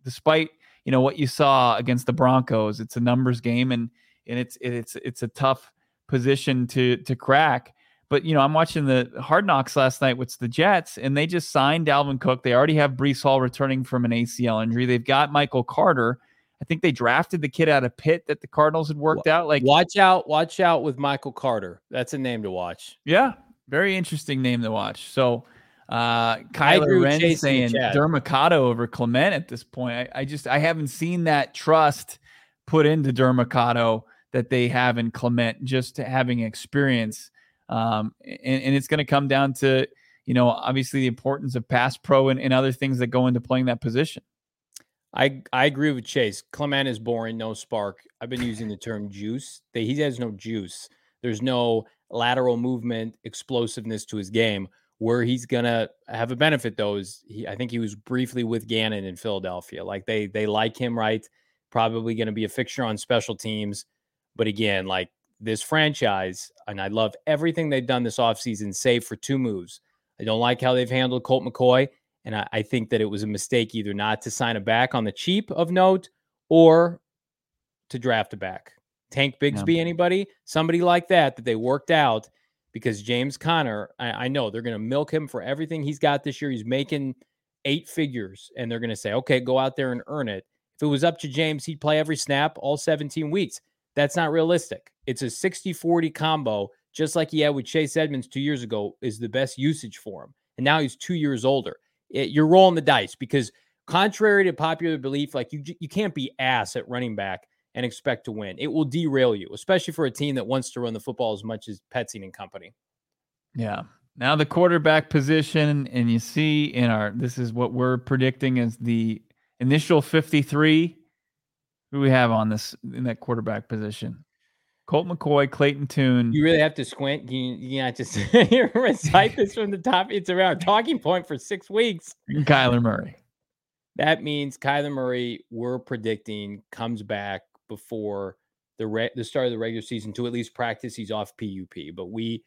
despite you know what you saw against the Broncos, it's a numbers game, and and it's it's it's a tough position to to crack. But you know, I'm watching the Hard Knocks last night with the Jets, and they just signed Dalvin Cook. They already have Breece Hall returning from an ACL injury. They've got Michael Carter. I think they drafted the kid out of Pitt that the Cardinals had worked out. Like, watch out, watch out with Michael Carter. That's a name to watch. Yeah, very interesting name to watch. So uh, Kyler Wren saying Demercado over Clement at this point. I, I, just I haven't seen that trust put into Demercado that they have in Clement, just having experience. Um, and, and it's going to come down to you know obviously the importance of pass pro and, and other things that go into playing that position. I I agree with Chase. Clement is boring, no spark. I've been using the term juice. That he has no juice. There's no lateral movement, explosiveness to his game where he's gonna have a benefit though is he I think he was briefly with Gannon in Philadelphia. Like they they like him, right? Probably gonna be a fixture on special teams. But again, like this franchise, and I love everything they've done this offseason, save for two moves. I don't like how they've handled Colt McCoy. And I, I think that it was a mistake either not to sign a back on the cheap of note or to draft a back. Tank Bigsby, yeah. anybody? Somebody like that that they worked out because James Conner, I, I know they're going to milk him for everything he's got this year. He's making eight figures, and they're going to say, okay, go out there and earn it. If it was up to James, he'd play every snap all 17 weeks. That's not realistic. It's a 60 40 combo, just like he had with Chase Edmonds two years ago, is the best usage for him. And now he's two years older. It, you're rolling the dice because, contrary to popular belief, like you, you can't be ass at running back and expect to win. It will derail you, especially for a team that wants to run the football as much as Petzing and company. Yeah. Now the quarterback position, and you see in our this is what we're predicting as the initial 53. Who we have on this in that quarterback position? Colt McCoy, Clayton Tune. You really have to squint. You, you not just recite this from the top. It's around talking point for six weeks. Kyler Murray. That means Kyler Murray, we're predicting, comes back before the re- the start of the regular season to at least practice. He's off PUP, but we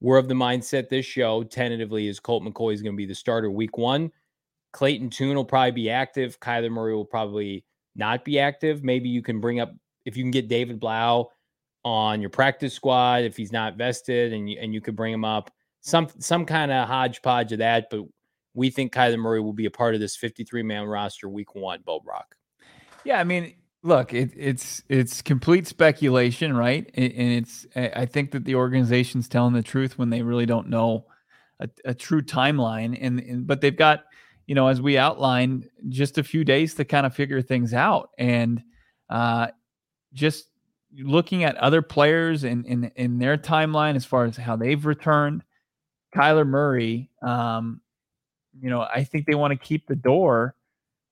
were of the mindset this show tentatively is Colt McCoy is going to be the starter week one. Clayton Tune will probably be active. Kyler Murray will probably not be active. Maybe you can bring up if you can get David Blough on your practice squad if he's not vested, and you and you could bring him up some some kind of hodgepodge of that. But we think Kyler Murray will be a part of this 53 man roster week one, Bo Brack. Yeah, I mean, look, it, it's it's complete speculation, right? And it's I think that the organization's telling the truth when they really don't know a, a true timeline, and, and but they've got you know as we outlined just a few days to kind of figure things out, and uh, just looking at other players in in in their timeline as far as how they've returned. Kyler Murray, um, you know, I think they want to keep the door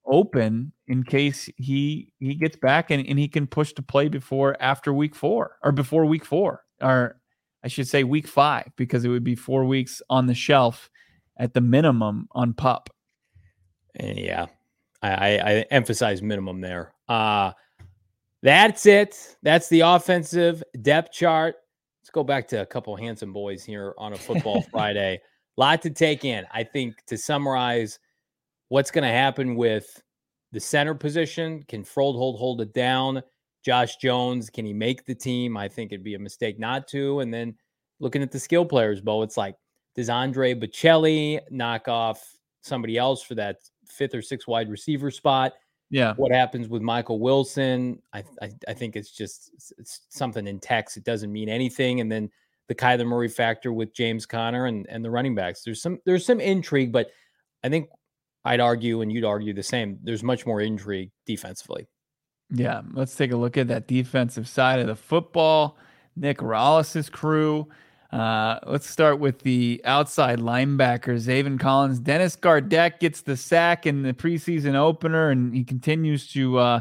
open in case he he gets back and, and he can push to play before after week four or before week four or I should say week five because it would be four weeks on the shelf at the minimum on pup. Yeah, I, I, I emphasize minimum there. Uh that's it. That's the offensive depth chart. Let's go back to a couple handsome boys here on a football Friday. Lot to take in. I think to summarize what's going to happen with the center position. Can Froholdt hold hold it down? Josh Jones, can he make the team? I think it'd be a mistake not to. And then looking at the skill players, Bo, it's like, does Andre Baccellia knock off somebody else for that fifth or sixth wide receiver spot? Yeah. What happens with Michael Wilson? I, I, I think it's just it's something in text. It doesn't mean anything. And then the Kyler Murray factor with James Conner and, and the running backs. There's some there's some intrigue, but I think I'd argue, and you'd argue the same. There's much more intrigue defensively. Yeah, let's take a look at that defensive side of the football. Nick Rallis's crew. Uh, let's start with the outside linebackers. Zaven Collins, Dennis Gardeck gets the sack in the preseason opener, and he continues to uh,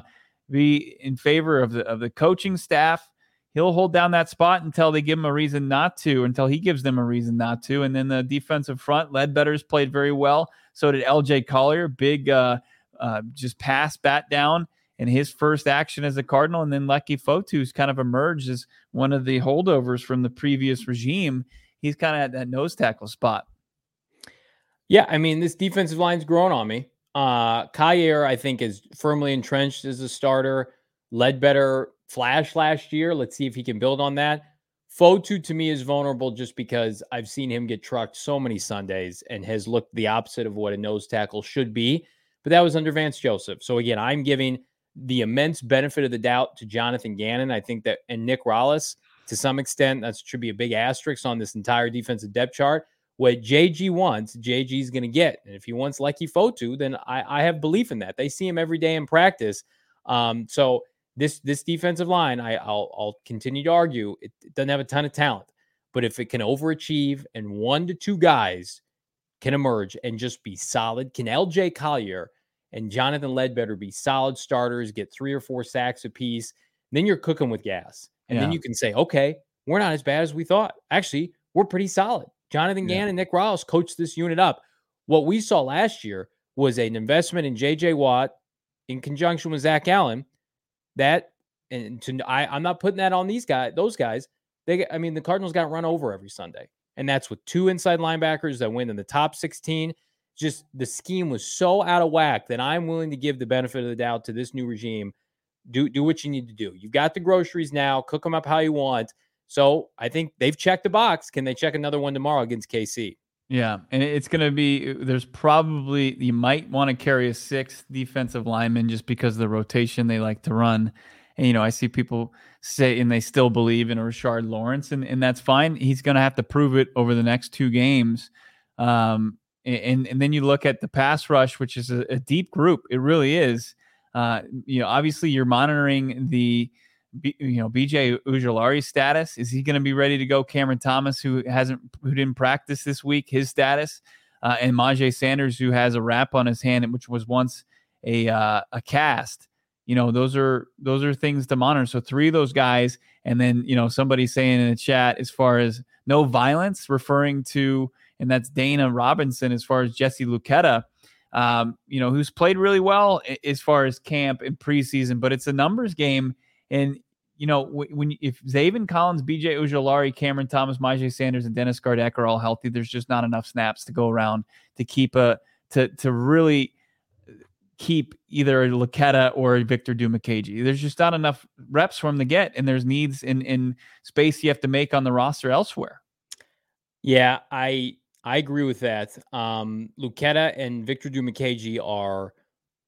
be in favor of the of the coaching staff. He'll hold down that spot until they give him a reason not to, until he gives them a reason not to. And then the defensive front, Ledbetter's played very well. So did LJ Collier, big uh, uh, just pass bat down in his first action as a Cardinal. And then Leki Fotu's kind of emerged as one of the holdovers from the previous regime. He's kind of at that nose tackle spot. Yeah, I mean, this defensive line's grown on me. Uh Collier, I think, is firmly entrenched as a starter. Ledbetter flash last year. Let's see if he can build on that. Fotu to me is vulnerable just because I've seen him get trucked so many Sundays and has looked the opposite of what a nose tackle should be. But that was under Vance Joseph. So again, I'm giving the immense benefit of the doubt to Jonathan Gannon. I think that and Nick Rallis to some extent that should be a big asterisk on this entire defensive depth chart. What JG wants, JG is going to get, and if he wants Leki Fotu, then I, I have belief in that. They see him every day in practice. Um, so this this defensive line, I, will I'll continue to argue, it, it doesn't have a ton of talent, but if it can overachieve and one to two guys can emerge and just be solid, can LJ Collier and Jonathan Ledbetter be solid starters, get three or four sacks apiece, then you're cooking with gas, and yeah. then you can say, okay, we're not as bad as we thought. Actually, we're pretty solid. Jonathan yeah. Gann and Nick Rallis coached this unit up. What we saw last year was an investment in J.J. Watt in conjunction with Zach Allen that and to I, I'm not putting that on these guys, those guys. They I mean the Cardinals got run over every Sunday. And that's with two inside linebackers that went in the top 16. Just the scheme was so out of whack that I'm willing to give the benefit of the doubt to this new regime. Do do what you need to do. You've got the groceries now, cook them up how you want. So I think they've checked the box. Can they check another one tomorrow against KC? Yeah, and it's going to be there's probably you might want to carry a sixth defensive lineman just because of the rotation they like to run. And you know, I see people say and they still believe in a Rashard Lawrence, and, and that's fine. He's going to have to prove it over the next two games. Um, and and then you look at the pass rush, which is a, a deep group. It really is. Uh, you know, obviously you're monitoring the you know, BJ Ojulari's status. Is he going to be ready to go? Cameron Thomas, who hasn't, who didn't practice this week, his status, uh, and Myjai Sanders, who has a wrap on his hand, which was once a uh, a cast. You know, those are those are things to monitor. So three of those guys, and then you know somebody saying in the chat as far as no violence, referring to, and that's Dana Robinson as far as Jesse Luketa. Um, you know, who's played really well as far as camp and preseason, but it's a numbers game and you know, when if Zaven Collins, BJ Ojulari, Cameron Thomas, Myjai Sanders, and Dennis Gardeck are all healthy, there's just not enough snaps to go around to keep a to to really keep either Luketa or Victor Dimukeje. There's just not enough reps for him to get, and there's needs in in space you have to make on the roster elsewhere. Yeah, I I agree with that. Um, Luketa and Victor Dimukeje are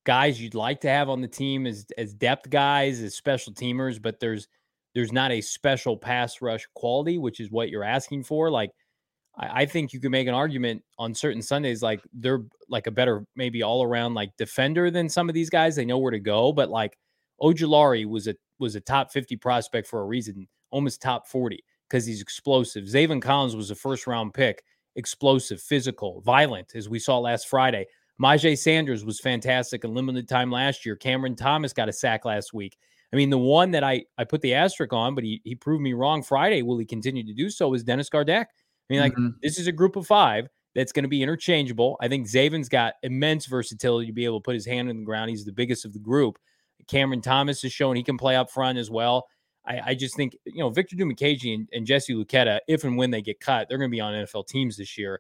guys you'd like to have on the team as as depth guys, as special teamers, but there's there's not a special pass rush quality, which is what you're asking for. Like I, I think you could make an argument on certain Sundays, like they're like a better, maybe all around like defender than some of these guys. They know where to go, but like Ojulari was a was a top 50 prospect for a reason, almost top 40 because he's explosive. Zaven Collins was a first round pick, explosive, physical, violent, as we saw last Friday. Myjai Sanders was fantastic in limited time last year. Cameron Thomas got a sack last week. I mean, the one that I, I put the asterisk on, but he, he proved me wrong Friday. Will he continue to do so? Is Dennis Gardeck. I mean, like mm-hmm. this is a group of five that's going to be interchangeable. I think Zaven's got immense versatility to be able to put his hand in the ground. He's the biggest of the group. Cameron Thomas is showing he can play up front as well. I, I just think, you know, Victor Dimukeje and, and Jesse Luketa, if and when they get cut, they're going to be on NFL teams this year.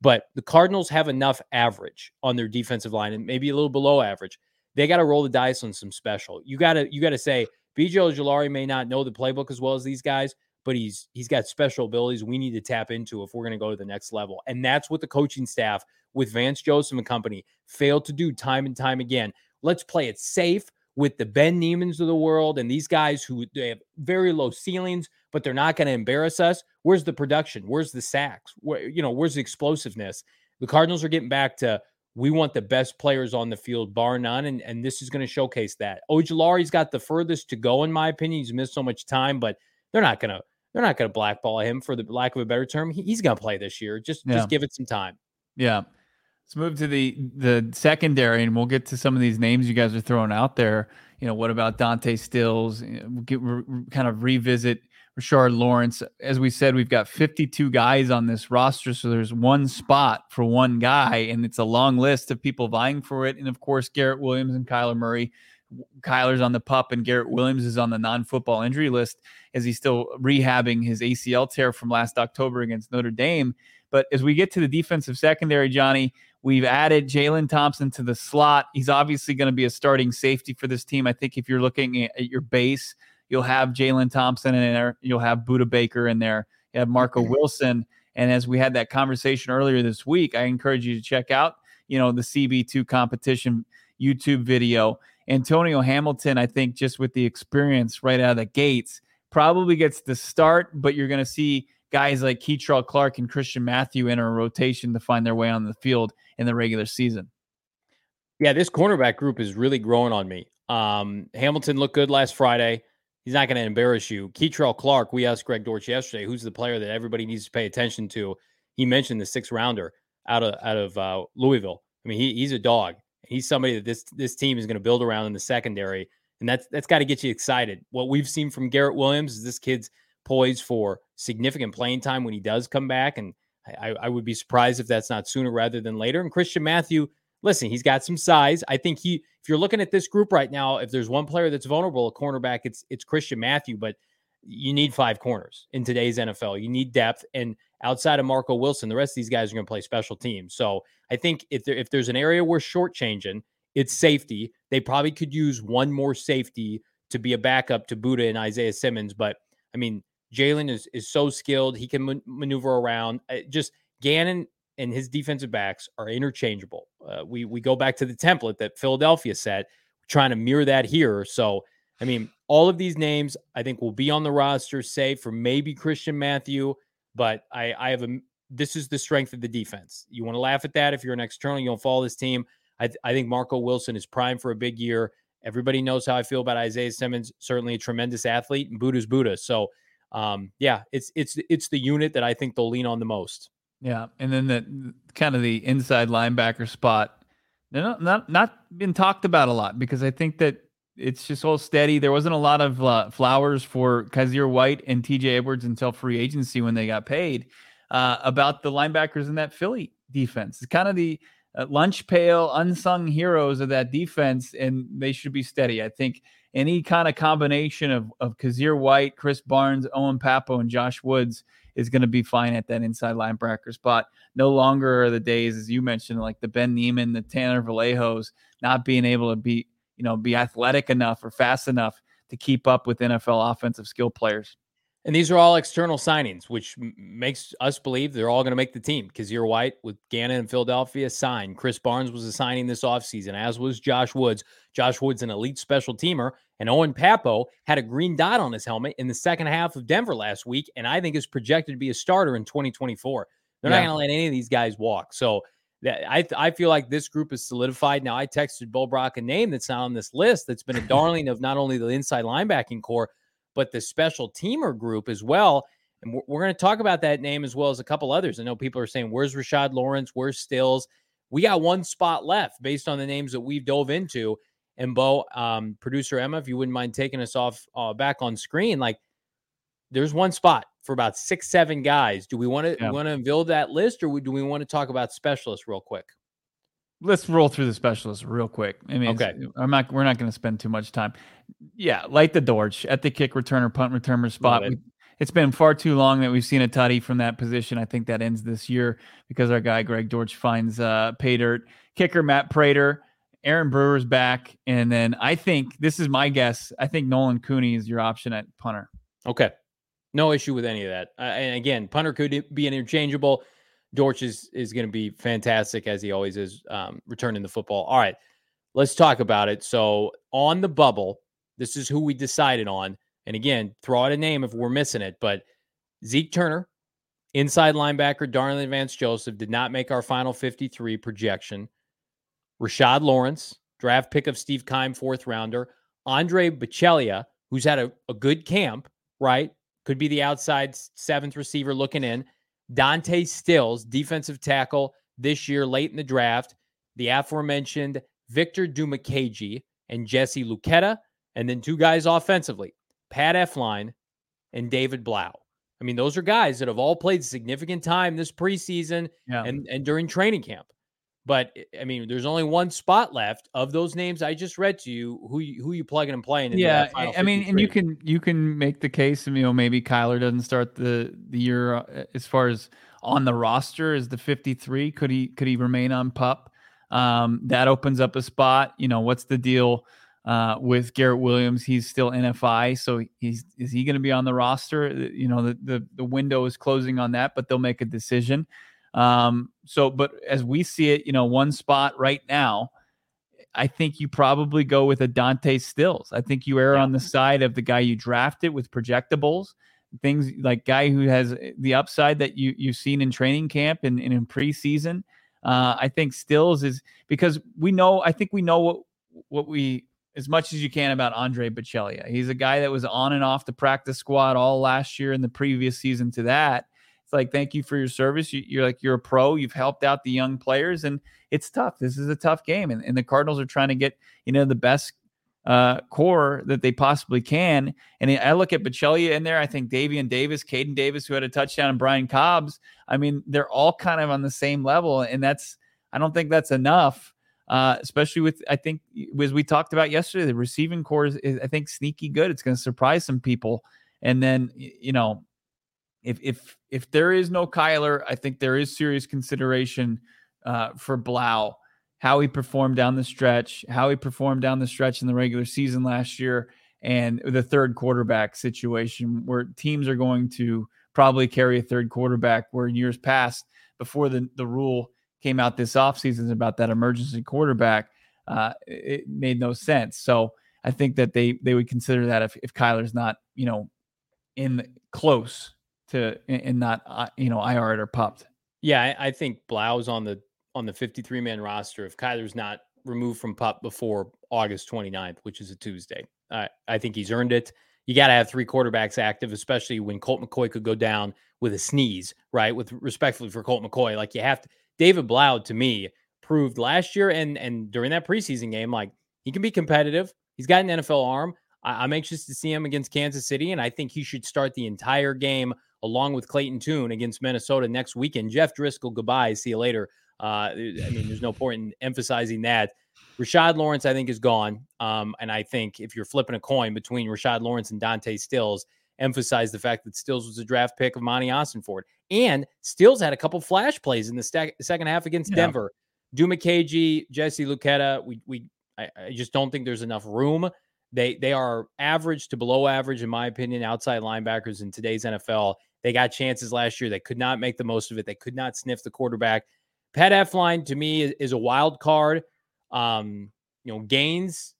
But the Cardinals have enough average on their defensive line and maybe a little below average. They got to roll the dice on some special. You got to you got to say BJ Ojulari may not know the playbook as well as these guys, but he's he's got special abilities we need to tap into if we're going to go to the next level. And that's what the coaching staff with Vance Joseph and company failed to do time and time again. Let's play it safe with the Ben Niemann's of the world and these guys who they have very low ceilings, but they're not going to embarrass us. Where's the production? Where's the sacks? Where you know, where's the explosiveness? The Cardinals are getting back to we want the best players on the field, bar none, and, and this is going to showcase that. Ojulari's got the furthest to go, in my opinion. He's missed so much time, but they're not going to they're not going to blackball him for the lack of a better term. He, he's going to play this year. Just yeah. just give it some time. Yeah. Let's move to the the secondary, and we'll get to some of these names you guys are throwing out there. You know, what about Dante Stills? We'll get kind of revisit Rashard Lawrence. As we said, we've got 52 guys on this roster, so there's one spot for one guy, and it's a long list of people vying for it. And of course, Garrett Williams and Kyler Murray. Kyler's on the pup, and Garrett Williams is on the non-football injury list as he's still rehabbing his ACL tear from last October against Notre Dame. But as we get to the defensive secondary, Johnny, we've added Jalen Thompson to the slot. He's obviously going to be a starting safety for this team. I think if you're looking at your base, you'll have Jalen Thompson in there, you'll have Budda Baker in there, you have Marco. Wilson. And as we had that conversation earlier this week, I encourage you to check out, you know, the CB2 competition YouTube video. Antonio Hamilton, I think, just with the experience right out of the gates, probably gets the start, but you're going to see guys like Kei'Trel Clark and Christian Matthew enter a rotation to find their way on the field in the regular season. Yeah, this cornerback group is really growing on me. Um, Hamilton looked good last Friday. He's not going to embarrass you. Kei'Trel Clark, we asked Greg Dortch yesterday, who's the player that everybody needs to pay attention to. He mentioned the six rounder out of out of uh, Louisville. I mean, he, he's a dog. He's somebody that this this team is going to build around in the secondary, and that's that's got to get you excited. What we've seen from Garrett Williams is this kid's poised for significant playing time when he does come back, and I, I would be surprised if that's not sooner rather than later. And Christian Matthew, listen, he's got some size. I think he, if you're looking at this group right now, if there's one player that's vulnerable, a cornerback, it's it's Christian Matthew. But you need five corners in today's NFL. You need depth, and outside of Marco Wilson, the rest of these guys are going to play special teams. So I think if there, if there's an area we're shortchanging, it's safety. They probably could use one more safety to be a backup to Budda and Isaiah Simmons. But I mean, Jalen is is so skilled; he can man- maneuver around. Uh, just Gannon and his defensive backs are interchangeable. Uh, we we go back to the template that Philadelphia set, trying to mirror that here. So, I mean, all of these names I think will be on the roster, save for maybe Christian Matthew. But I I have a this is the strength of the defense. You want to laugh at that if you're an external, you don't follow this team. I, I think Marco Wilson is primed for a big year. Everybody knows how I feel about Isaiah Simmons. Certainly a tremendous athlete, and Budda's Budda. So um, yeah, it's it's it's the unit that I think they'll lean on the most. Yeah, and then the kind of the inside linebacker spot, not not not been talked about a lot because I think that it's just all steady. There wasn't a lot of uh, flowers for Kyzir White and T.J. Edwards until free agency when they got paid. Uh, about the linebackers in that Philly defense, it's kind of the uh, lunch pail unsung heroes of that defense, and they should be steady. I think any kind of combination of, of Kyzir White, Chris Barnes, Owen Pappoe, and Josh Woods is going to be fine at that inside linebacker spot. No longer are the days, as you mentioned, like the Ben Niemann, the Tanner Vallejos, not being able to be, you know, be athletic enough or fast enough to keep up with NFL offensive skill players. And these are all external signings, which m- makes us believe they're all going to make the team. Kyzir White with Gannon in Philadelphia signed. Chris Barnes was a signing this offseason, as was Josh Woods. Josh Woods, an elite special teamer. And Owen Pappoe had a green dot on his helmet in the second half of Denver last week, and I think is projected to be a starter in 2024. They're yeah. not going to let any of these guys walk. So that I I feel like this group is solidified. Now I texted Bo Brack a name that's not on this list that's been a darling of not only the inside linebacking corps, but the special teamer group as well. And we're, we're going to talk about that name as well as a couple others. I know people are saying, "Where's Rashard Lawrence? Where's Stills?" We got one spot left based on the names that we've dove into. And Bo, um, producer Emma, if you wouldn't mind taking us off uh, back on screen, like there's one spot for about six, seven guys. Do we want to yeah. want to unveil that list, or do we want to talk about specialists real quick? Let's roll through the specialists real quick. I mean, okay, I'm not. We're not going to spend too much time. Yeah, light the Dortch at the kick returner, punt returner spot. It. has been far too long that we've seen a tutty from that position. I think that ends this year because our guy Greg Dortch finds uh, pay dirt. Kicker Matt Prater, Aaron Brewer's back, and then I think this is my guess. I think Nolan Cooney is your option at punter. Okay, no issue with any of that. Uh, and again, punter could be interchangeable. Dortch is is going to be fantastic as he always is, um, returning the football. All right, let's talk about it. So on the bubble, this is who we decided on. And again, throw out a name if we're missing it. But Zeke Turner, inside linebacker, Darnell Vance Joseph did not make our final 53 projection. Rashard Lawrence, draft pick of Steve Keim, fourth rounder. Andre Baccellia, who's had a, a good camp, right? could be the outside seventh receiver looking in. Dante Stills, defensive tackle this year, late in the draft. The aforementioned Victor Dimukeje and Jesse Luketa, and then two guys offensively, Pat Elflein and David Blough. I mean, those are guys that have all played significant time this preseason yeah. and, and during training camp. But I mean, there's only one spot left of those names I just read to you. Who you, who you plugging and playing? Yeah, I mean, and you can you can make the case. You know, maybe Kyler doesn't start the the year uh, as far as on the roster as the 53. Could he could he remain on pup? Um, that opens up a spot. You know, what's the deal uh, with Garrett Williams? He's still NFI, so he's is he going to be on the roster? You know, the, the the window is closing on that, but they'll make a decision. Um, so, but as we see it, you know, one spot right now, I think you probably go with a Dante Stills. I think you err yeah. on the side of the guy you drafted with projectables, things like guy who has the upside that you you've seen in training camp and, and in preseason. Uh, I think Stills is because we know. I think we know what what we as much as you can about Andre Baccellia. He's a guy that was on and off the practice squad all last year and the previous season to that. It's like, thank you for your service. You, are like, you're a pro. You've helped out the young players, and it's tough. This is a tough game, and, and the Cardinals are trying to get you know the best uh, core that they possibly can. And I look at Baccellia in there. I think Davian Davis, Caden Davis, who had a touchdown, and Brian Cobbs. I mean, they're all kind of on the same level, and that's I don't think that's enough. Uh, especially with I think as we talked about yesterday, the receiving corps is, is I think sneaky good. It's going to surprise some people. And then you know if if if there is no Kyler, I think there is serious consideration uh, for Blough. how he performed down the stretch, how he performed down the stretch in the regular season last year, and the third quarterback situation where teams are going to probably carry a third quarterback. Where in years past, before the the rule came out this offseason about that emergency quarterback, uh, it made no sense. So I think that they they would consider that if if Kyler's not you know in close to and not uh, you know IR or popped. Yeah, I, I think Blough's on the on the 53 man roster. If Kyler's not removed from pup before August 29th, which is a Tuesday, uh, I think he's earned it. You got to have three quarterbacks active, especially when Colt McCoy could go down with a sneeze, right? With respectfully for Colt McCoy, like you have to. David Blough to me proved last year and and during that preseason game, like he can be competitive. He's got an NFL arm. I, I'm anxious to see him against Kansas City, and I think he should start the entire game along with Clayton Tune against Minnesota next weekend. Jeff Driskel, goodbye. See you later. Uh, I mean, there's no point in emphasizing that. Rashard Lawrence, I think, is gone. Um, and I think if you're flipping a coin between Rashard Lawrence and Dante Stills, emphasize the fact that Stills was a draft pick of Monti Ossenfort. And Stills had a couple flash plays in the second half against yeah. Denver. Dimukeje, Jesse Luketa, we, we I, I just don't think there's enough room They they are average to below average, in my opinion, outside linebackers in today's NFL. They got chances last year. They could not make the most of it. They could not sniff the quarterback. Pat Elflein to me is, is a wild card. Um, you know, Gaines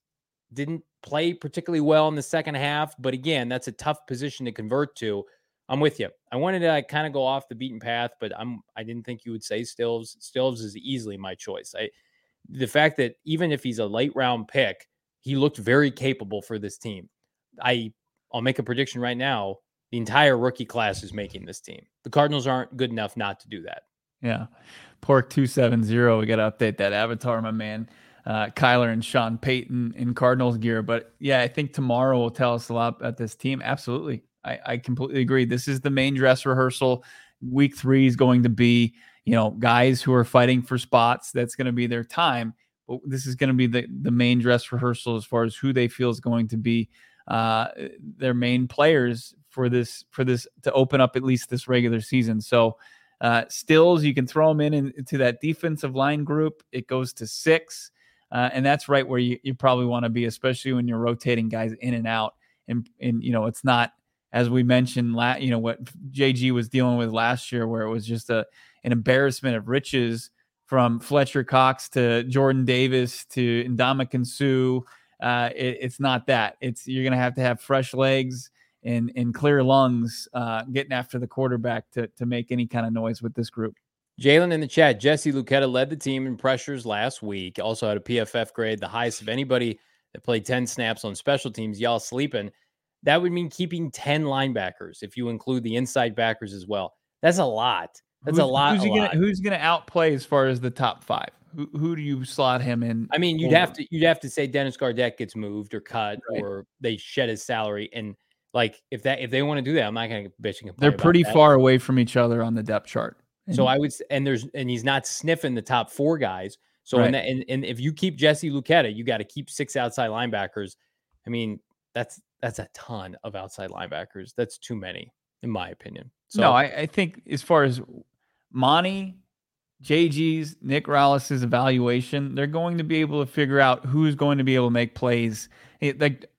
didn't play particularly well in the second half, but again, that's a tough position to convert to. I'm with you. I wanted to kind of go off the beaten path, but I'm I didn't think you would say Stills. Stills is easily my choice. I the fact that even if he's a late round pick, he looked very capable for this team. I I'll make a prediction right now. The entire rookie class is making this team. The Cardinals aren't good enough not to do that. Yeah. Pork 270. We got to update that avatar, my man. Uh, Kyler and Sean Payton in Cardinals gear. But yeah, I think tomorrow will tell us a lot about this team. Absolutely. I, I completely agree. This is the main dress rehearsal. Week three is going to be, you know, guys who are fighting for spots. That's going to be their time. But this is going to be the, the main dress rehearsal as far as who they feel is going to be uh, their main players for this for this to open up at least this regular season. So uh, Stills, you can throw them in, in into that defensive line group. It goes to six, uh, and that's right where you, you probably want to be, especially when you're rotating guys in and out. And and you know it's not as we mentioned, last, you know what JG was dealing with last year, where it was just a an embarrassment of riches from Fletcher Cox to Jordan Davis to Ndamukong Suh. Uh, it, it's not that. It's you're to have to have fresh legs and and clear lungs uh, getting after the quarterback to to make any kind of noise with this group. Jalen in the chat, Jesse Luketa led the team in pressures last week. Also had a PFF grade, the highest of anybody that played 10 snaps on special teams. Y'all sleeping. That would mean keeping 10 linebackers if you include the inside backers as well. That's a lot. That's who's, a lot. Who's, a gonna, lot. who's gonna outplay as far as the top five? Who, who do you slot him in? I mean, you'd over? have to you'd have to say Dennis Gardeck gets moved or cut Right. or they shed his salary. And like if that if they want to do that, I'm not gonna bitch and complain. They're pretty that. far away from each other on the depth chart. So I would, and there's, and he's not sniffing the top four guys. So Right. and, that, and and if you keep Jesse Luketa, you got to keep six outside linebackers. I mean, that's that's a ton of outside linebackers. That's too many, in my opinion. So no, I, I think as far as Monty, JG's, Nick Rallis's evaluation, they're going to be able to figure out who's going to be able to make plays. It, like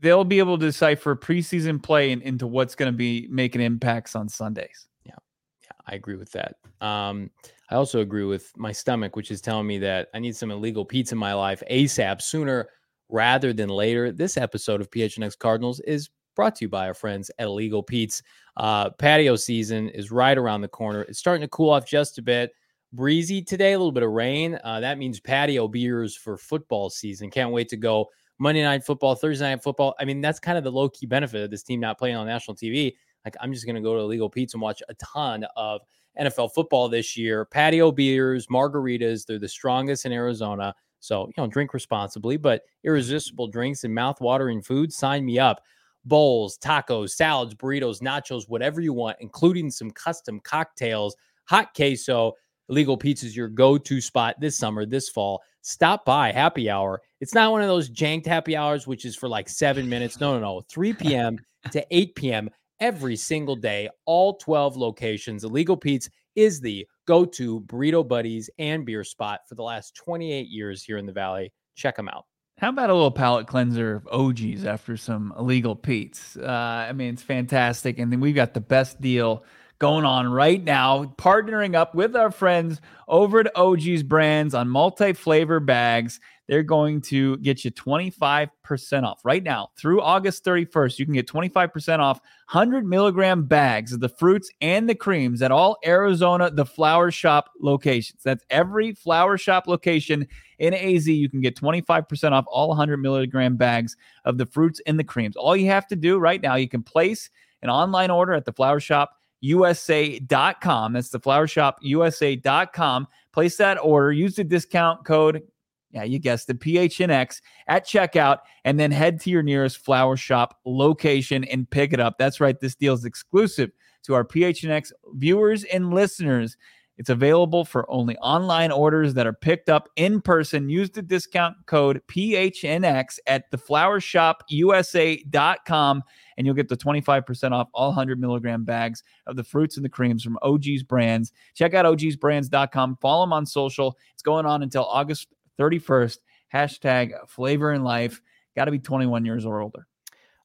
they'll be able to decipher preseason play into what's going to be making impacts on Sundays. yeah, yeah, I agree with that. Um, I also agree with my stomach, which is telling me that I need some illegal pizza in my life ASAP, sooner rather than later. This episode of PHNX Cardinals is brought to you by our friends at Illegal Pete's. Uh, patio season is right around the corner. It's starting to cool off just a bit. Breezy today, a little bit of rain. Uh, that means patio beers for football season. Can't wait to go Monday night football, Thursday night football. I mean, that's kind of the low key benefit of this team not playing on national TV. Like, I'm just going to go to Legal Pete's and watch a ton of NFL football this year. Patio beers, margaritas, they're the strongest in Arizona. So, you know, drink responsibly, but irresistible drinks and mouth-watering food, sign me up. Bowls, tacos, salads, burritos, nachos, whatever you want, including some custom cocktails, hot queso. Legal Pizza is your go-to spot this summer, this fall. Stop by happy hour. It's not one of those janked happy hours, which is for like seven minutes. No, no, no. 3 p.m. to 8 p.m. every single day, all 12 locations. Illegal Pete's is the go-to burrito buddies and beer spot for the last 28 years here in the Valley. Check them out. How about a little palate cleanser of OGs after some illegal Pete's? Uh, I mean, it's fantastic. And then we've got the best deal going on right now, partnering up with our friends over at OG's Brands on multi flavor bags. They're going to get you 25% off right now through August 31st. You can get 25% off 100 milligram bags of the fruits and the creams at all Arizona, the Flower Shop locations. That's every Flower Shop location in AZ. You can get 25% off all 100 milligram bags of the fruits and the creams. All you have to do right now, you can place an online order at the Flower Shop USA.com. That's the flower shop USA.com. Place that order, use the discount code. Yeah, you guessed the PHNX at checkout, and then head to your nearest flower shop location and pick it up. That's right, this deal is exclusive to our PHNX viewers and listeners. It's available for only online orders that are picked up in person. Use the discount code PHNX at theflowershopusa.com and you'll get the 25% off all 100 milligram bags of the fruits and the creams from OG's Brands. Check out ogsbrands.com. Follow them on social. It's going on until August 31st. Hashtag flavor in life. got to be 21 years or older.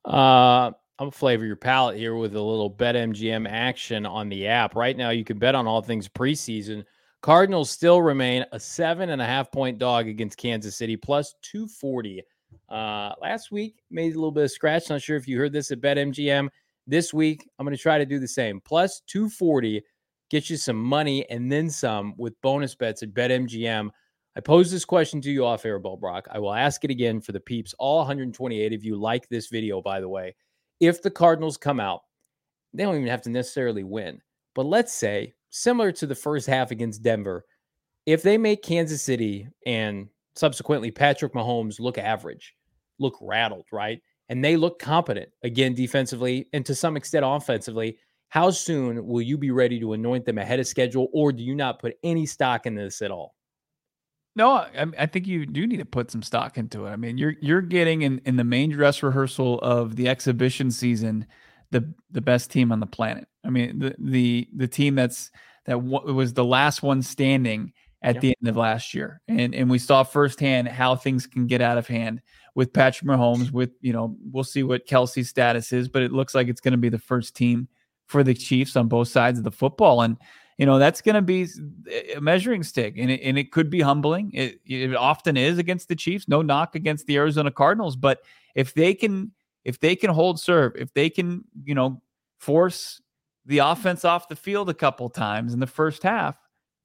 Uh, I'll flavor your palate here with a little BetMGM action on the app. Right now, you can bet on all things preseason. Cardinals still remain a seven and a half point dog against Kansas City, plus 240. Uh, last week made a little bit of scratch. Not sure if you heard this at BetMGM. This week, I'm going to try to do the same. Plus 240 get you some money and then some with bonus bets at BetMGM. I posed this question to you off air, Brack. I will ask it again for the peeps. All 128 of you like this video, by the way. If the Cardinals come out, they don't even have to necessarily win. But let's say, similar to the first half against Denver, if they make Kansas City and subsequently Patrick Mahomes look average, look rattled, right? And they look competent again defensively and to some extent offensively. How soon will you be ready to anoint them ahead of schedule, or do you not put any stock in this at all? No, I, I, think you do need to put some stock into it. I mean, you're you're getting in, in the main dress rehearsal of the exhibition season the the best team on the planet. I mean, the the the team that's that w- was the last one standing at the end of last year, and and we saw firsthand how things can get out of hand with Patrick Mahomes. With you know, we'll see what Kelce's status is, but it looks like it's going to be the first team for the Chiefs on both sides of the football, and you know that's going to be a measuring stick and it, and it could be humbling it, it often is against the chiefs no knock against the arizona cardinals but if they can if they can hold serve if they can you know force the offense off the field a couple times in the first half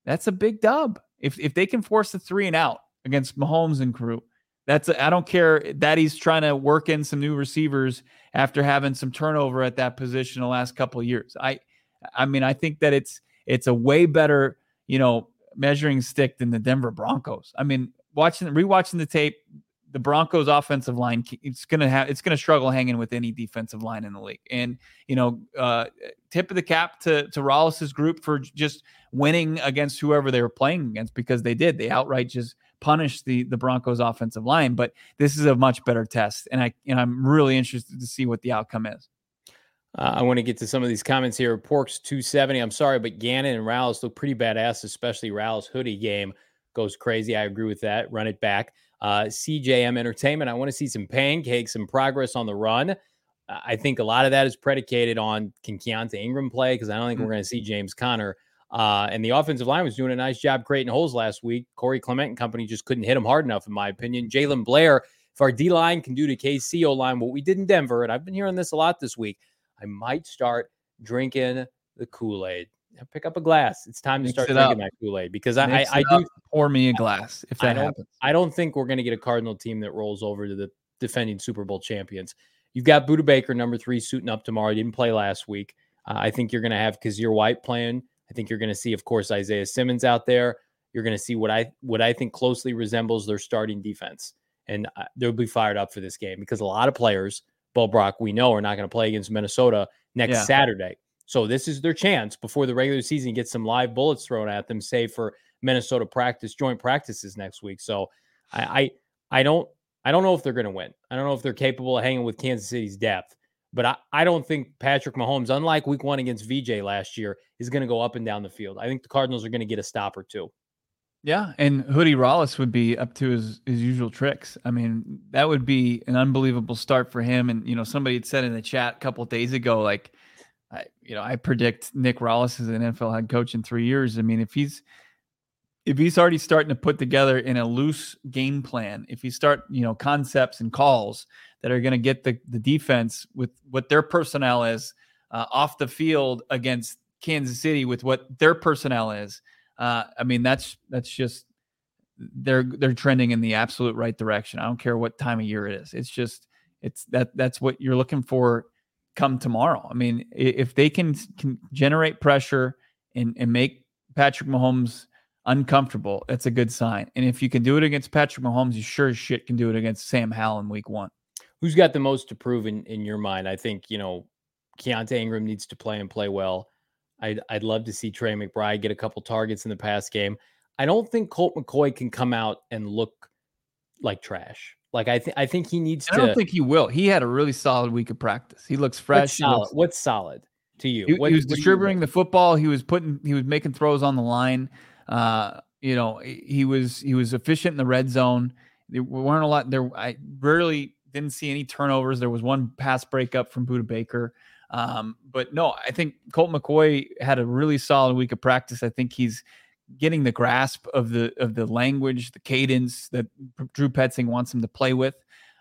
that's a big dub if if they can force the three and out against mahomes and crew that's I don't care that he's trying to work in some new receivers after having some turnover at that position the last couple years. I I mean I think that it's it's a way better, you know, measuring stick than the Denver Broncos. I mean, watching rewatching the tape, the Broncos offensive line it's going to have it's going to struggle hanging with any defensive line in the league. And, you know, uh, tip of the cap to to Rallis's group for just winning against whoever they were playing against because they did. They outright just punished the the Broncos offensive line, but this is a much better test and I and I'm really interested to see what the outcome is. Uh, I want to get to some of these comments here. Porks 270. I'm sorry, but Gannon and Rallis look pretty badass, especially Rallis hoodie game goes crazy. I agree with that. Run it back. Uh, CJM Entertainment. I want to see some pancakes, some progress on the run. I think a lot of that is predicated on can Keaontay Ingram play because I don't think mm-hmm. we're going to see James Conner. Uh, and the offensive line was doing a nice job creating holes last week. Corey Clement and company just couldn't hit him hard enough, in my opinion. Jalen Blair, if our D line can do to KCO line what we did in Denver, and I've been hearing this a lot this week, I might start drinking the Kool Aid. Pick up a glass. It's time to start drinking up. that Kool Aid because I, I, I do pour me a glass if that I happens. I don't think we're going to get a Cardinal team that rolls over to the defending Super Bowl champions. You've got Budda Baker, number three, suiting up tomorrow. He didn't play last week. Uh, I think you're going to have Kyzir White playing. I think you're going to see, of course, Isaiah Simmons out there. You're going to see what I what I think closely resembles their starting defense, and uh, they'll be fired up for this game because a lot of players, Bo Brack, we know are not going to play against Minnesota next yeah. Saturday. So this is their chance before the regular season gets some live bullets thrown at them, say for Minnesota practice joint practices next week. So I I, I don't I don't know if they're going to win. I don't know if they're capable of hanging with Kansas City's depth. But I, I don't think Patrick Mahomes, unlike week one against VJ last year, is going to go up and down the field. I think the Cardinals are going to get a stop or two. Yeah, and Hoodie Rallis would be up to his his usual tricks. I mean, that would be an unbelievable start for him. And you know, somebody had said in the chat a couple days ago, like, I, you know, I predict Nick Rallis is an NFL head coach in three years. I mean, if he's if he's already starting to put together in a loose game plan, if he start you know concepts and calls that are going to get the the defense with what their personnel is uh, off the field against Kansas City with what their personnel is uh, I mean, that's that's just they're they're trending in the absolute right direction. I don't care what time of year it is. It's just it's that that's what you're looking for come tomorrow. I mean, if they can, can generate pressure and and make Patrick Mahomes uncomfortable, that's a good sign. And if you can do it against Patrick Mahomes, you sure as shit can do it against Sam Howell in week one. Who's got the most to prove in, in your mind? I think, you know, Keaontay Ingram needs to play and play well. I'd, I'd love to see Trey McBride get a couple targets in the past game. I don't think Colt McCoy can come out and look like trash. Like I think I think he needs I to. I don't think he will. He had a really solid week of practice. He looks fresh. What's solid? Looks, What's solid to you? He, what, he was distributing the football. He was putting. He was making throws on the line. Uh, you know, he was he was efficient in the red zone. There weren't a lot. There, I rarely didn't see any turnovers. There was one pass breakup from Budda Baker. Um, but no, I think Colt McCoy had a really solid week of practice. I think he's getting the grasp of the of the language, the cadence that Drew Petzing wants him to play with.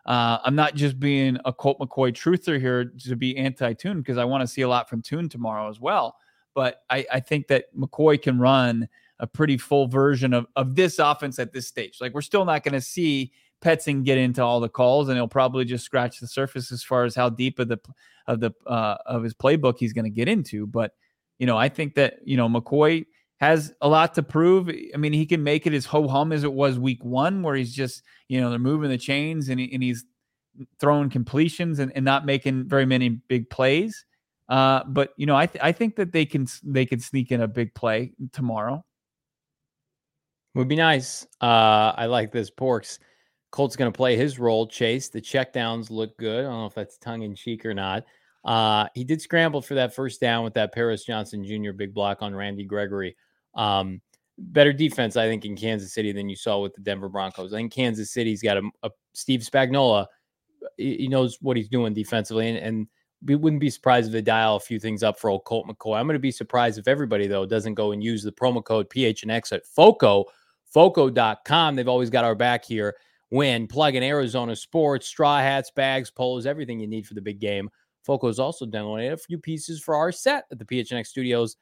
Uh, I'm not just being a Colt McCoy truther here to be anti-Tune because I want to see a lot from Tune tomorrow as well. But I, I think that McCoy can run a pretty full version of, of this offense at this stage. Like we're still not going to see Petzing get into all the calls, and he'll probably just scratch the surface as far as how deep of the of the uh, of his playbook he's going to get into. But you know, I think that you know McCoy has a lot to prove. I mean, he can make it as ho hum as it was week one, where he's just you know they're moving the chains and, and he's throwing completions and, and not making very many big plays. Uh, but you know, I th- I think that they can they can sneak in a big play tomorrow. Would be nice. Uh, I like this. Porks. Colt's going to play his role. Chase. The checkdowns look good. I don't know if that's tongue in cheek or not. Uh, he did scramble for that first down with that Paris Johnson Jr. big block on Randy Gregory. Um, better defense, I think, in Kansas City than you saw with the Denver Broncos. I think Kansas City's got a, a Steve Spagnuolo. He knows what he's doing defensively, and, and we wouldn't be surprised if they dial a few things up for old Colt McCoy. I'm going to be surprised if everybody though doesn't go and use the promo code PHNX at Foco foco.com. They've always got our back here. When plug in Arizona sports, straw hats, bags, polos, everything you need for the big game. Foco has also donated a few pieces for our set at the PHNX studios.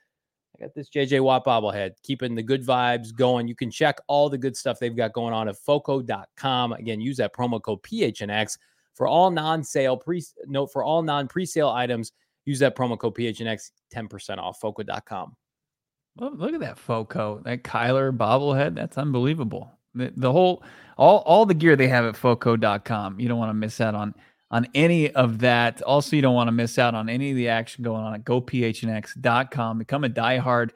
I got this JJ Watt bobblehead, keeping the good vibes going. You can check all the good stuff they've got going on at foco.com. Again, use that promo code PHNX for all non-sale pre note for all non-presale items. Use that promo code PHNX, 10% off foco.com. Well, look at that Foco, that Kyler bobblehead. That's unbelievable. The, the whole, all, all the gear they have at Foco.com. You don't want to miss out on on any of that. Also, you don't want to miss out on any of the action going on at GoPHNX.com. Become a diehard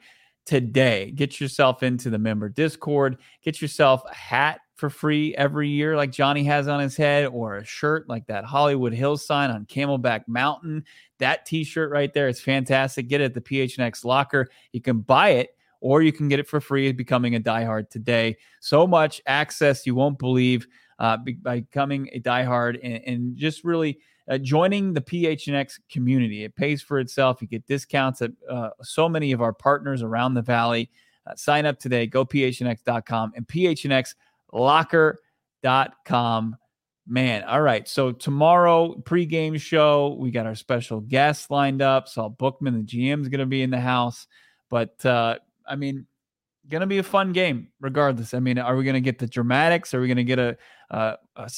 today. Get yourself into the member Discord. Get yourself a hat for free every year, like Johnny has on his head, or a shirt like that Hollywood Hills sign on Camelback Mountain. That t shirt right there is fantastic. Get it at the PHNX locker. You can buy it or you can get it for free becoming a diehard today. So much access you won't believe uh, by becoming a diehard and, and just really uh, joining the PHNX community. It pays for itself. You get discounts at uh, so many of our partners around the valley. Uh, sign up today. Go phnx.com and phnxlocker.com Man, all right. So tomorrow pregame show, we got our special guests lined up. Saul Bookman, the GM, is going to be in the house. But uh, I mean, going to be a fun game regardless. I mean, are we going to get the dramatics? Are we going to get a, a, a,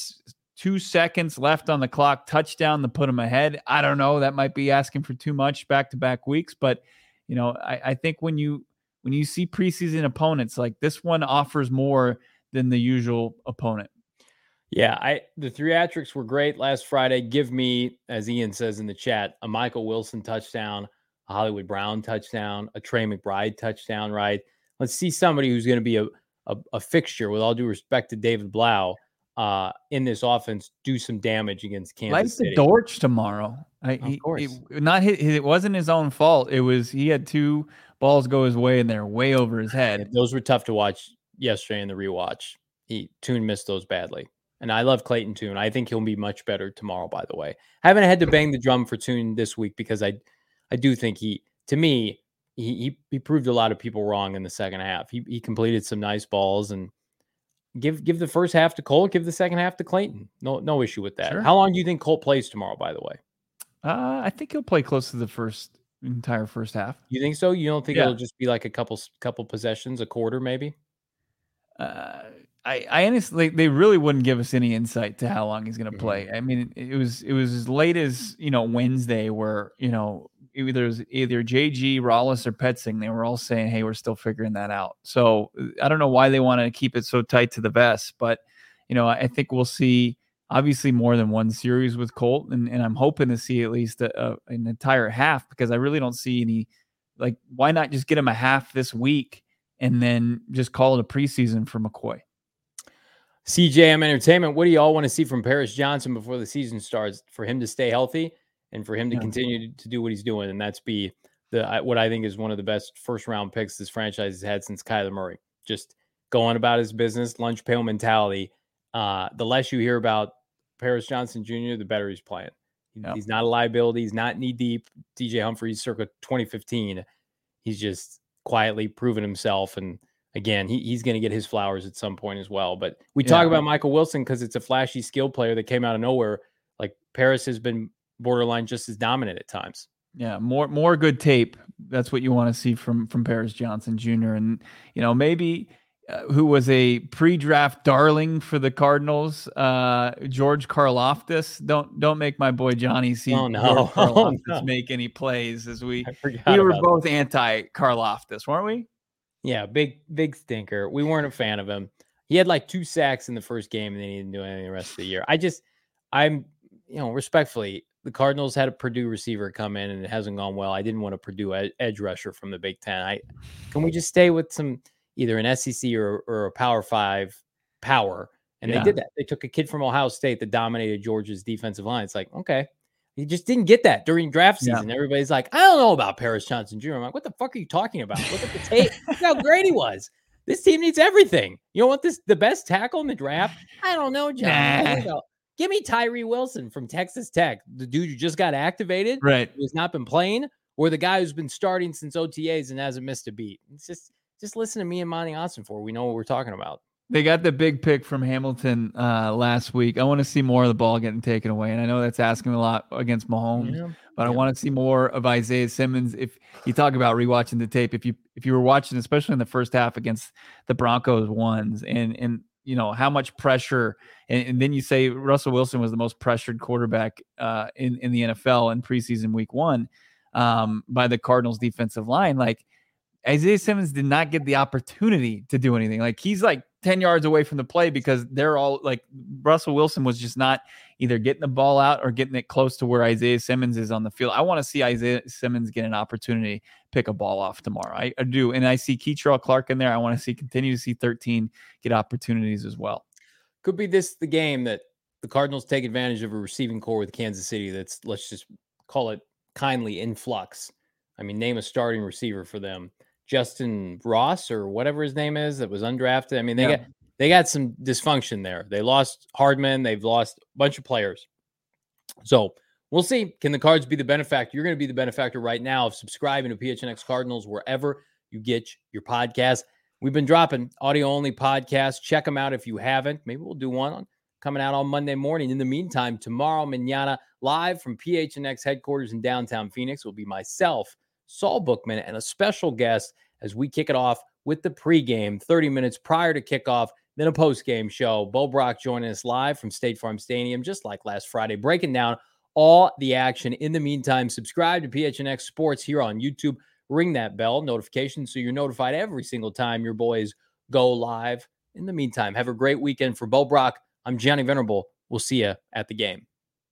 two seconds left on the clock touchdown to put them ahead? I don't know. That might be asking for too much back to back weeks. But you know, I, I think when you when you see preseason opponents like this one offers more than the usual opponent. Yeah, I the theatrics were great last Friday. Give me, as Ian says in the chat, a Michael Wilson touchdown, a Hollywood Brown touchdown, a Trey McBride touchdown. Right? Let's see somebody who's going to be a, a, a fixture. With all due respect to David Blough, uh, in this offense, do some damage against Kansas like City. the Dortch tomorrow. I, of course, he, not his, it wasn't his own fault. It was he had two balls go his way and they're way over his head. Those were tough to watch yesterday in the rewatch. He Tune missed those badly. And I love Clayton Tune. I think he'll be much better tomorrow, by the way. I haven't had to bang the drum for Tune this week because I I do think he to me, he he, he proved a lot of people wrong in the second half. He he completed some nice balls and give give the first half to Colt, give the second half to Clayton. No no issue with that. Sure. How long do you think Colt plays tomorrow, by the way? Uh, I think he'll play close to the first entire first half. You think so? You don't think yeah. it'll just be like a couple couple possessions, a quarter maybe? Uh, I, I honestly, they really wouldn't give us any insight to how long he's going to play. Mm-hmm. I mean, it, it, was it was as late as you know Wednesday, where you know either either JG, Rallis, or Petzing. They were all saying, "Hey, we're still figuring that out." So I don't know why they want to keep it so tight to the vest, but you know, I think we'll see obviously more than one series with Colt, and, and I'm hoping to see at least a, a, an entire half because I really don't see any. Like, why not just get him a half this week and then just call it a preseason for McCoy? CJM Entertainment, what do you all want to see from Paris Johnson before the season starts for him to stay healthy and for him to yeah. continue to do what he's doing? And that's be the what I think is one of the best first round picks this franchise has had since Kyler Murray. Just going about his business, lunch pail mentality. Uh, the less you hear about Paris Johnson Jr., the better he's playing. Yeah. He's not a liability. He's not knee deep. DJ Humphries circa 2015. He's just quietly proven himself. And again, he, he's going to get his flowers at some point as well. But we talk about Michael Wilson because it's a flashy skill player that came out of nowhere. Like Paris has been borderline just as dominant at times. Yeah, more more good tape. That's what you want to see from from Paris Johnson Jr. And you know maybe uh, who was a pre-draft darling for the Cardinals, uh, George Karlaftis. Don't don't make my boy Johnny see Oh, no. Oh, no. make any plays. As we we were both anti Karlaftis, weren't we? Yeah, big big stinker. We weren't a fan of him. He had like two sacks in the first game, and then he didn't do anything the rest of the year. I just, I'm, you know, respectfully, the Cardinals had a Purdue receiver come in, and it hasn't gone well. I didn't want a Purdue ed- edge rusher from the Big Ten. I can we just stay with some either an SEC or or a Power Five power? And Yeah. they did that. They took a kid from Ohio State that dominated Georgia's defensive line. It's like okay. He just didn't get that during draft Yeah. season. Everybody's like, I don't know about Paris Johnson Jr. I'm like, what the fuck are you talking about? Look at the tape. Look how great he was. This team needs everything. You know what? This the best tackle in the draft? I don't know, John. Nah. Give me Tyree Wilson from Texas Tech, the dude who just got activated, Right. who has not been playing, or the guy who's been starting since OTAs and hasn't missed a beat. It's just just listen to me and Monti Ossenfort. We know what we're talking about. They got the big pick from Hamilton uh, last week. I want to see more of the ball getting taken away, and I know that's asking a lot against Mahomes. Yeah. but I want to see more of Isaiah Simmons. If you talk about rewatching the tape, if you if you were watching, especially in the first half against the Broncos ones, and and you know how much pressure, and, and then you say Russell Wilson was the most pressured quarterback uh, in in the NFL in preseason week one um, by the Cardinals defensive line, like. Isaiah Simmons did not get the opportunity to do anything. Like he's like 10 yards away from the play because they're all like Russell Wilson was just not either getting the ball out or getting it close to where Isaiah Simmons is on the field. I want to see Isaiah Simmons get an opportunity to pick a ball off tomorrow. I, I do. And I see Kei'Trel Clark in there. I want to see continue to see 13 get opportunities as well. Could be this the game that the Cardinals take advantage of a receiving corps with Kansas City that's let's just call it kindly in flux. I mean, name a starting receiver for them. Justyn Ross or whatever his name is that was undrafted. I mean, they Yeah. got they got some dysfunction there. They lost Hardman, they've lost a bunch of players. So we'll see. Can the cards be the benefactor? You're going to be the benefactor right now of subscribing to PHNX Cardinals wherever you get your podcast. We've been dropping audio only podcasts. Check them out if you haven't. Maybe we'll do one on coming out on Monday morning. In the meantime, tomorrow, manana, live from PHNX headquarters in downtown Phoenix, will be myself, Saul Bookman, and a special guest as we kick it off with the pregame 30 minutes prior to kickoff, then a postgame show. Bo Brack joining us live from State Farm Stadium, just like last Friday, breaking down all the action. In the meantime, subscribe to PHNX Sports here on YouTube. Ring that bell notification so you're notified every single time your boys go live. In the meantime, have a great weekend for Bo Brack. I'm Johnny Venerable. We'll see you at the game.